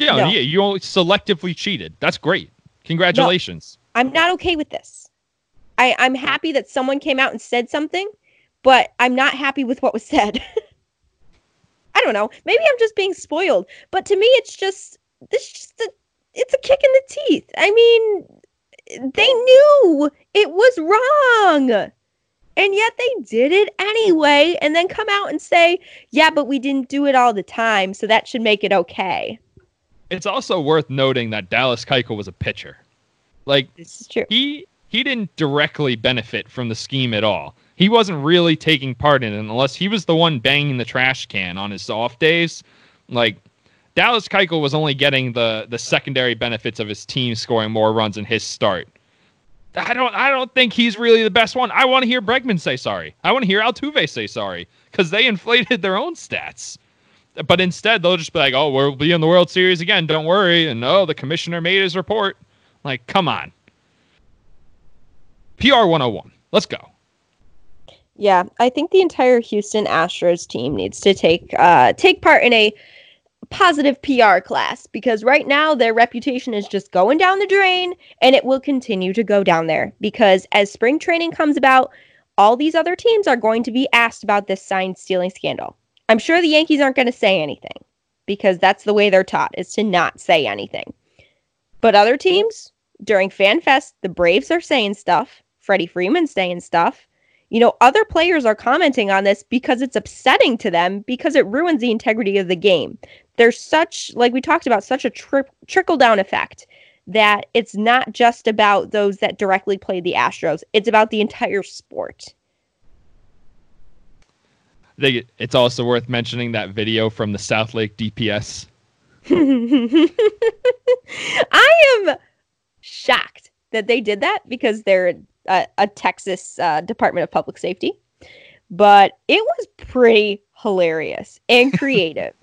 Yeah, No. yeah, you only selectively cheated. That's great. Congratulations. I'm not okay with this. I, I'm happy that someone came out and said something, but I'm not happy with what was said. I don't know. Maybe I'm just being spoiled, but to me, it's just this. Just a, it's a kick in the teeth. I mean, they knew it was wrong, and yet they did it anyway, and then come out and say, "Yeah, but we didn't do it all the time, so that should make it okay." It's also worth noting that Dallas Keuchel was a pitcher. Like this is true. He he didn't directly benefit from the scheme at all. He wasn't really taking part in it unless he was the one banging the trash can on his off days. Like Dallas Keuchel was only getting the the secondary benefits of his team scoring more runs in his start. I don't I don't think he's really the best one. I want to hear Bregman say sorry. I want to hear Altuve say sorry because they inflated their own stats. But instead, they'll just be like, "Oh, we'll be in the World Series again. Don't worry." And oh, the commissioner made his report. Like, come on. PR 101. Let's go. Yeah, I think the entire Houston Astros team needs to take uh, take part in a positive PR class because right now their reputation is just going down the drain and it will continue to go down there because as spring training comes about, all these other teams are going to be asked about this sign stealing scandal. I'm sure the Yankees aren't going to say anything because that's the way they're taught is to not say anything. But other teams during FanFest, the Braves are saying stuff, Freddie Freeman's saying stuff. You know, other players are commenting on this because it's upsetting to them because it ruins the integrity of the game. There's such, like we talked about, such a tri- trickle down effect that it's not just about those that directly play the Astros, it's about the entire sport. They, it's also worth mentioning that video from the Southlake DPS. I am shocked that they did that because they're a, a Texas uh, Department of Public Safety. But it was pretty hilarious and creative.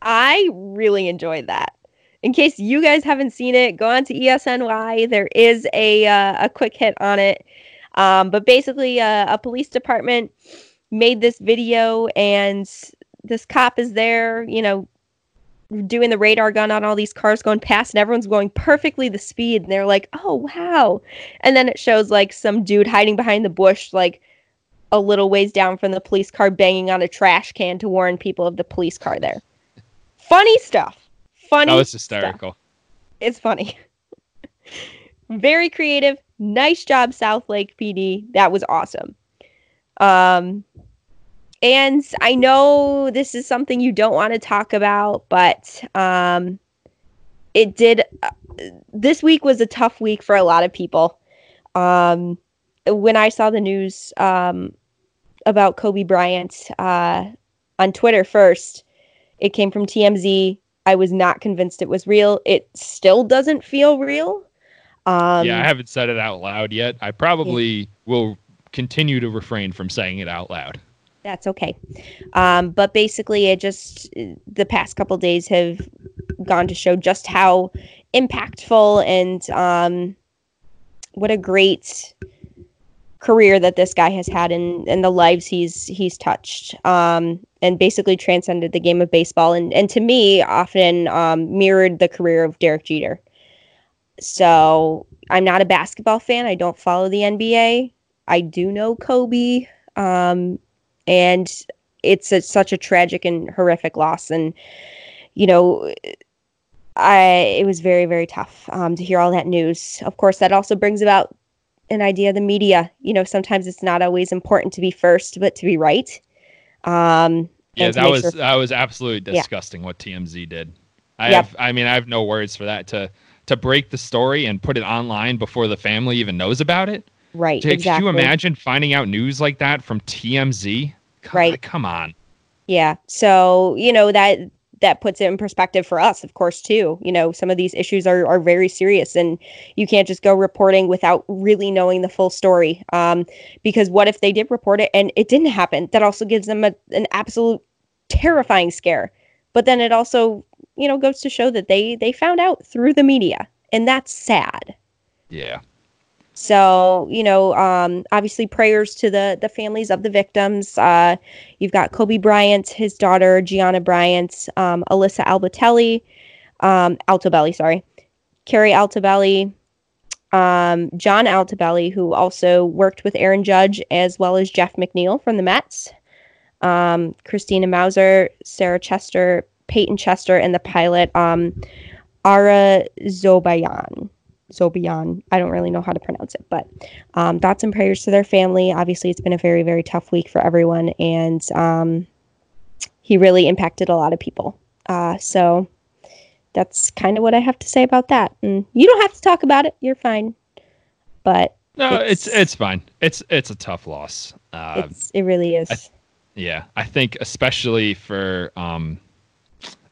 I really enjoyed that. In case you guys haven't seen it, go on to ESNY. There is a uh, a quick hit on it. Um, but basically, uh, a police department made this video, and this cop is there, you know, doing the radar gun on all these cars going past, and everyone's going perfectly the speed. And they're like, "Oh wow!" And then it shows like some dude hiding behind the bush, like a little ways down from the police car, banging on a trash can to warn people of the police car there. Funny stuff. Funny. That was hysterical. Stuff. It's funny. Very creative. Nice job, Southlake PD. That was awesome. Um, and I know this is something you don't want to talk about, but um, it did. Uh, this week was a tough week for a lot of people. Um, when I saw the news um, about Kobe Bryant uh, on Twitter first, it came from TMZ. I was not convinced it was real. It still doesn't feel real. Um, yeah, I haven't said it out loud yet. I probably yeah. will continue to refrain from saying it out loud. That's okay. Um, but basically, it just the past couple days have gone to show just how impactful and um, what a great career that this guy has had in, in the lives he's he's touched um, and basically transcended the game of baseball and, and to me often um, mirrored the career of Derek Jeter. So I'm not a basketball fan. I don't follow the NBA. I do know Kobe. Um, and it's a, such a tragic and horrific loss and you know i it was very very tough um, to hear all that news of course that also brings about an idea of the media you know sometimes it's not always important to be first but to be right um, yeah that was sure- that was absolutely disgusting yeah. what tmz did i yep. have i mean i have no words for that to to break the story and put it online before the family even knows about it right Jake, exactly. could you imagine finding out news like that from tmz Come, right. Come on. Yeah. So, you know, that that puts it in perspective for us, of course, too. You know, some of these issues are, are very serious and you can't just go reporting without really knowing the full story. Um, because what if they did report it and it didn't happen? That also gives them a, an absolute terrifying scare. But then it also, you know, goes to show that they they found out through the media. And that's sad. Yeah. So, you know, um, obviously prayers to the the families of the victims. Uh, you've got Kobe Bryant, his daughter Gianna Bryant, um, Alyssa Albatelli, um, Altobelli, sorry, Keri Altobelli, um, John Altobelli, who also worked with Aaron Judge as well as Jeff McNeil from the Mets, um, Christina Mauser, Sarah Chester, Payton Chester, and the pilot um, Ara Zobayan. Zobayan. I don't really know how to pronounce it, but um, thoughts and prayers to their family. Obviously, it's been a very, very tough week for everyone, and um, he really impacted a lot of people. Uh, so that's kind of what I have to say about that. And you don't have to talk about it; you're fine. But no, it's it's, it's fine. It's it's a tough loss. Uh, it really is. I, yeah, I think especially for um,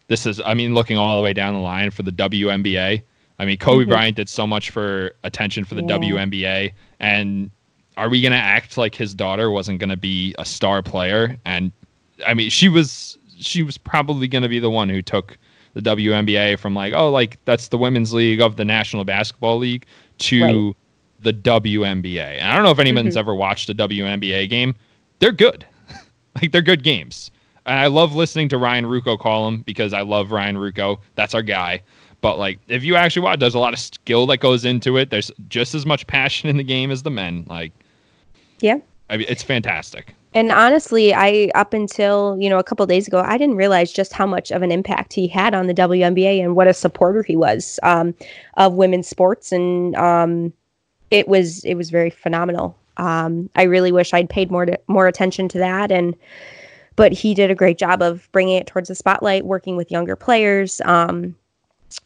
this is I mean looking all the way down the line for the WNBA. I mean Kobe mm-hmm. Bryant did so much for attention for the yeah. WNBA, and are we gonna act like his daughter wasn't gonna be a star player? And I mean she was she was probably gonna be the one who took the WNBA from like oh like that's the women's league of the National Basketball League to right. the WNBA. And I don't know if anyone's mm-hmm. ever watched a WNBA game. They're good. like they're good games. And I love listening to Ryan Ruocco call them because I love Ryan Ruocco. That's our guy. But like if you actually watch, there's a lot of skill that goes into it. There's just as much passion in the game as the men. Like Yeah. I mean, it's fantastic. And honestly, I up until you know a couple days ago, I didn't realize just how much of an impact he had on the WNBA and what a supporter he was um, of women's sports, and um, it was it was very phenomenal. Um, I really wish I'd paid more to, more attention to that, and but he did a great job of bringing it towards the spotlight, working with younger players, um,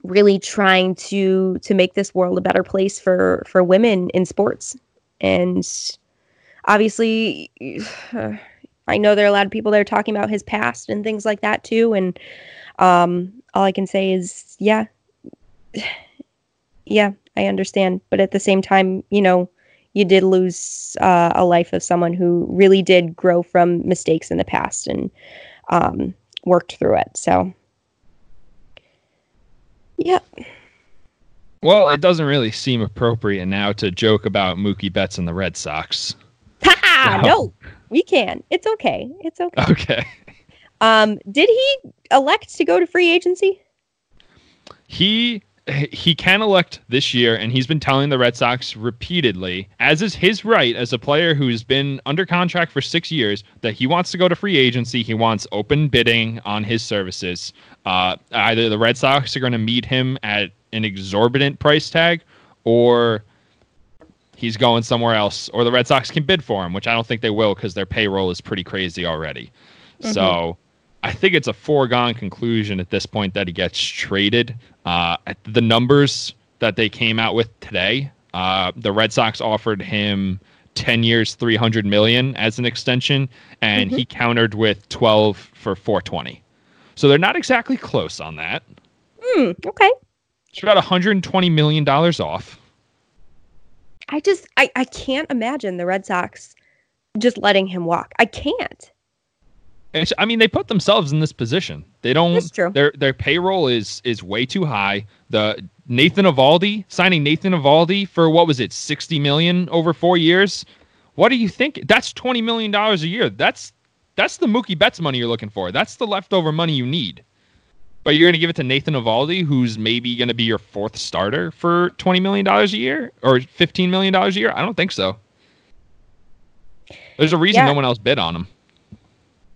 really trying to to make this world a better place for for women in sports, and obviously i know there are a lot of people that are talking about his past and things like that too. And um, all i can say is yeah yeah i understand. But at the same time you know you did lose uh, a life of someone who really did grow from mistakes in the past and um, worked through it. So yeah well, it doesn't really seem appropriate now to joke about Mookie Betts and the Red Sox. Ha! No. no, we can. It's okay. It's okay. Okay. Um, did he elect to go to free agency? He he can elect this year, and he's been telling the Red Sox repeatedly, as is his right as a player who's been under contract for six years, that he wants to go to free agency. He wants open bidding on his services. Uh, either the Red Sox are going to meet him at an exorbitant price tag, or he's going somewhere else, or the Red Sox can bid for him, which I don't think they will because their payroll is pretty crazy already. Mm-hmm. So I think it's a foregone conclusion at this point that he gets traded. Uh, the numbers that they came out with today, uh, the Red Sox offered him 10 years, 300 million as an extension, and mm-hmm. he countered with 12 for 420. So they're not exactly close on that. Mm, okay. It's about 120 million dollars off. I just I, I can't imagine the Red Sox just letting him walk. I can't. I mean, they put themselves in this position. They don't. That's true. Their their payroll is is way too high. The Nathan Eovaldi signing Nathan Eovaldi for what was it, sixty million over four years? What do you think? That's twenty million dollars a year. That's that's the Mookie Betts money you're looking for. That's the leftover money you need. But you're going to give it to Nathan Eovaldi, who's maybe going to be your fourth starter for twenty million dollars a year or fifteen million dollars a year? I don't think so. There's a reason yeah. no one else bid on him.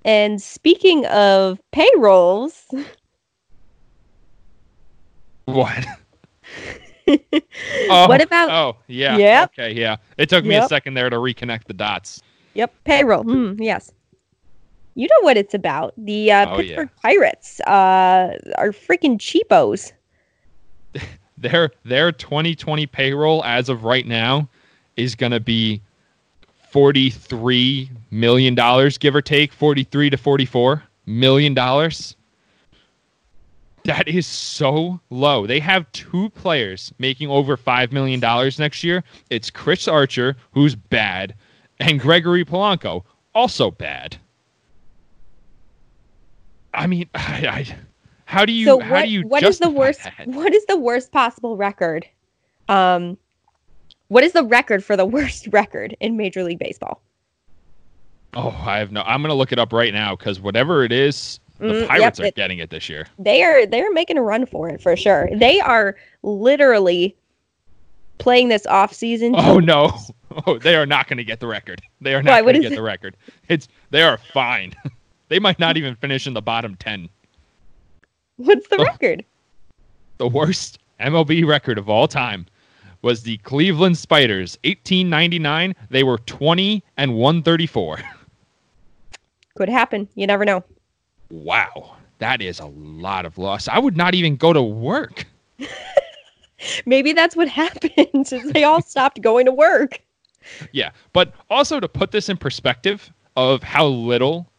And speaking of payrolls, what? oh, what about? Oh, yeah. Yep. Okay, yeah. It took me yep. a second there to reconnect the dots. Yep, payroll. Mm, yes you know what it's about. The uh, oh, Pittsburgh yeah. Pirates uh, are freaking cheapos. their their 2020 payroll as of right now is going to be 43 million dollars give or take 43 to 44 million dollars that is so low they have two players making over 5 million dollars next year it's chris archer who's bad and gregory polanco also bad I mean, I, I, how do you? So how do you? What is the worst? That? What is the worst possible record? Um, what is the record for the worst record in Major League Baseball? Oh, I have no. I'm gonna look it up right now because whatever it is, the mm, Pirates yep, are it, getting it this year. They are. They're making a run for it for sure. They are literally playing this off season. Oh no. Oh, they are not going to get the record. They are not going to get it? the record. It's they are fine. they might not even finish in the bottom 10. What's the Oh. record? The worst MLB record of all time was the Cleveland Spiders, 1899. They were 20 and 134. Could happen. You never know. Wow. That is a lot of loss. I would not even go to work. Maybe that's what happened. They all stopped going to work. Yeah, but also to put this in perspective of how little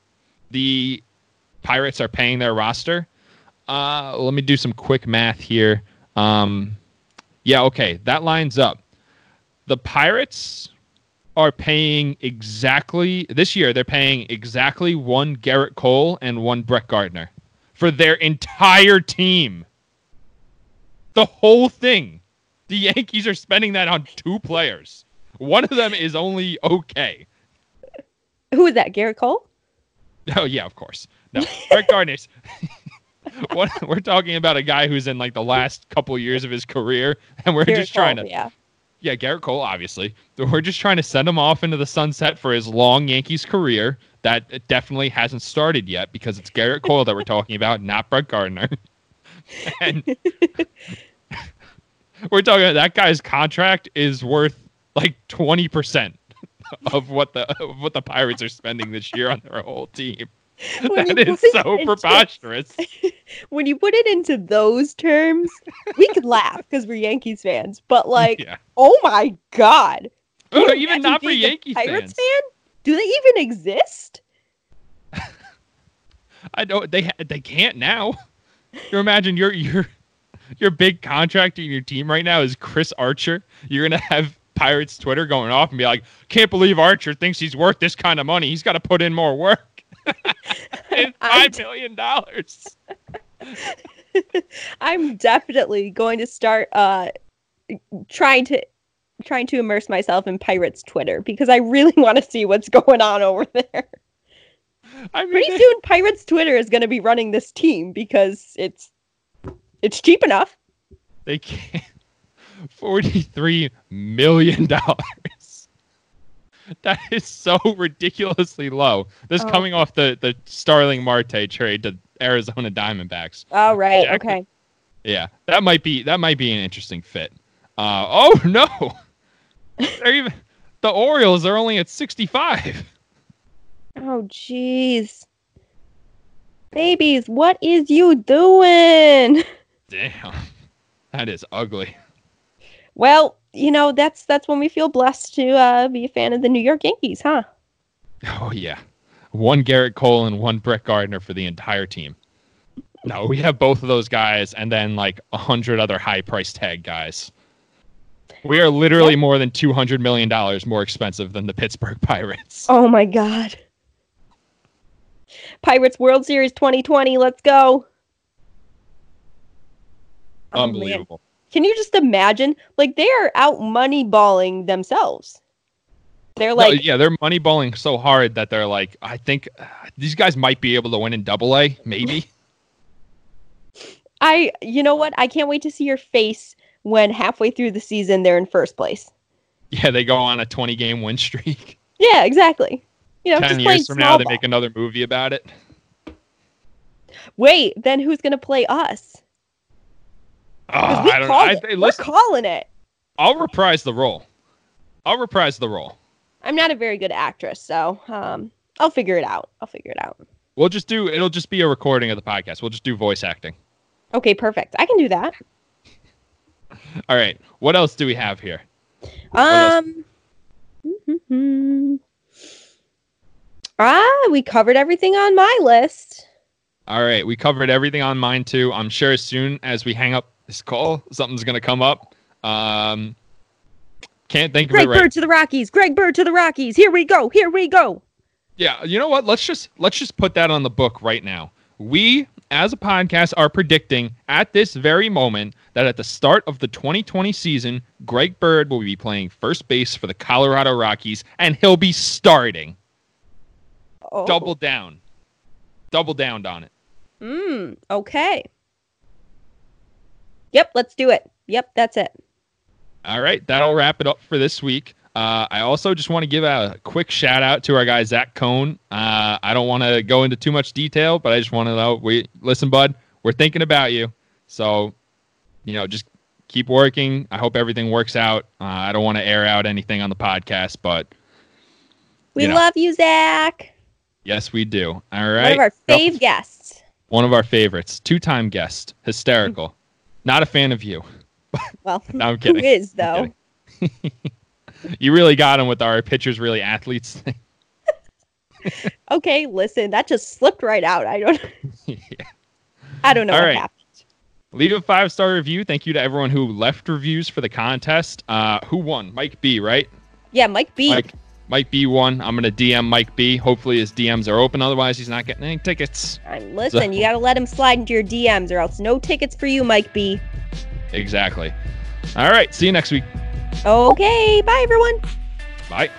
the Pirates are paying their roster, uh, let me do some quick math here. Um, yeah, okay, that lines up. The Pirates are paying exactly this year. They're paying exactly one Gerrit Cole and one Brett Gardner for their entire team. The whole thing. The Yankees are spending that on two players. One of them is only okay. Who is that? Gerrit Cole? Oh yeah, of course. No, Brett Gardner's. what we're talking about a guy who's in like the last couple years of his career, and we're Gerrit just trying Cole, to. Yeah. Yeah, Gerrit Cole, obviously. We're just trying to send him off into the sunset for his long Yankees career that definitely hasn't started yet because it's Gerrit Cole that we're talking about, not Brett Gardner. and we're talking about that guy's contract is worth like twenty percent of what the of what the Pirates are spending this year on their whole team. When That is so into- preposterous. When you put it into those terms, we could laugh because we're Yankees fans. But like, yeah. oh my god, you even not for Yankees Pirates fans. fan? Do they even exist? I don't. They they can't now. You imagine your your your big contractor in your team right now is Chris Archer. You're gonna have Pirates Twitter going off and be like, "Can't believe Archer thinks he's worth this kind of money. He's got to put in more work." It's five million dollars. I'm definitely going to start uh trying to trying to immerse myself in Pirates Twitter because I really want to see what's going on over there. I mean, Pretty soon Pirates Twitter is going to be running this team because it's it's cheap enough. they can't. Forty-three million dollars. That is so ridiculously low. This Oh. coming off the the Starling Marte trade to Arizona Diamondbacks. All right, Jack- okay. Yeah, that might be that might be an interesting fit. Uh, oh no, they're even the Orioles are only at sixty-five. Oh jeez. Babies, what is you doing? Damn, that is ugly. Well, you know, that's that's when we feel blessed to uh, be a fan of the New York Yankees, huh? Oh yeah, one Gerrit Cole and one Brett Gardner for the entire team. No, we have both of those guys, and then like a hundred other high price tag guys. We are literally more than two hundred million dollars more expensive than the Pittsburgh Pirates. Oh my god. Pirates World Series 2020, let's go. Oh. Unbelievable. Can you just imagine? Like they are out moneyballing themselves. They're No, like, yeah, they're moneyballing so hard that they're like, I think uh, these guys might be able to win in Double A, maybe. I, you know what? I can't wait to see your face when halfway through the season they're in first place. Yeah, they go on a 20 game win streak. Yeah, exactly. You know, 10 just playing years from now, they make another movie about it. Wait, then who's gonna play us? 'Cause Ah, we I don't I, it. hey, We're listen, calling it. I'll reprise the role. I'll reprise the role. I'm not a very good actress, so um, I'll figure it out. I'll figure it out. We'll just do, it'll just be a recording of the podcast. We'll just do voice acting. Okay, perfect. I can do that. All right. What else do we have here? Um. Ah, we covered everything on my list. All right. We covered everything on mine too. I'm sure as soon as we hang up this call, something's going to come up. Um, can't think of Greg it right Bird to the Rockies. Greg Bird to the Rockies. Here we go. Here we go. Yeah, you know what? Let's just let's just put that on the book right now. We as a podcast are predicting at this very moment that at the start of the 2020 season, Greg Bird will be playing first base for the Colorado Rockies and he'll be starting. Oh. Double down. Double down on it. Mm, okay. Yep, let's do it. Yep, that's it. All right, that'll wrap it up for this week. Uh, I also just want to give a quick shout out to our guy Zach Cohn. Uh, I don't want to go into too much detail, but I just want to know we listen, bud. We're thinking about you, so you know, just keep working. I hope everything works out. Uh, I don't want to air out anything on the podcast, but We you know. love you, Zach. yes, we do. All right. One of our fave guests. one of our favorites, two-time guest, hysterical. Not a fan of you. Well, No, I'm kidding. is I'm though? You really got him with our pitchers, really athletes thing. Okay, listen, that just slipped right out. I don't. yeah. I don't know All what right. happened. Leave a five star review. Thank you to everyone who left reviews for the contest. Uh, who won? Mike B, right? Yeah, Mike B. Mike Mike B won. I'm gonna DM Mike B. Hopefully his DMs are open. Otherwise, he's not getting any tickets. Listen. You gotta let him slide into your DMs, or else no tickets for you, Mike B. Exactly. All right. See you next week. Okay, bye everyone. Bye.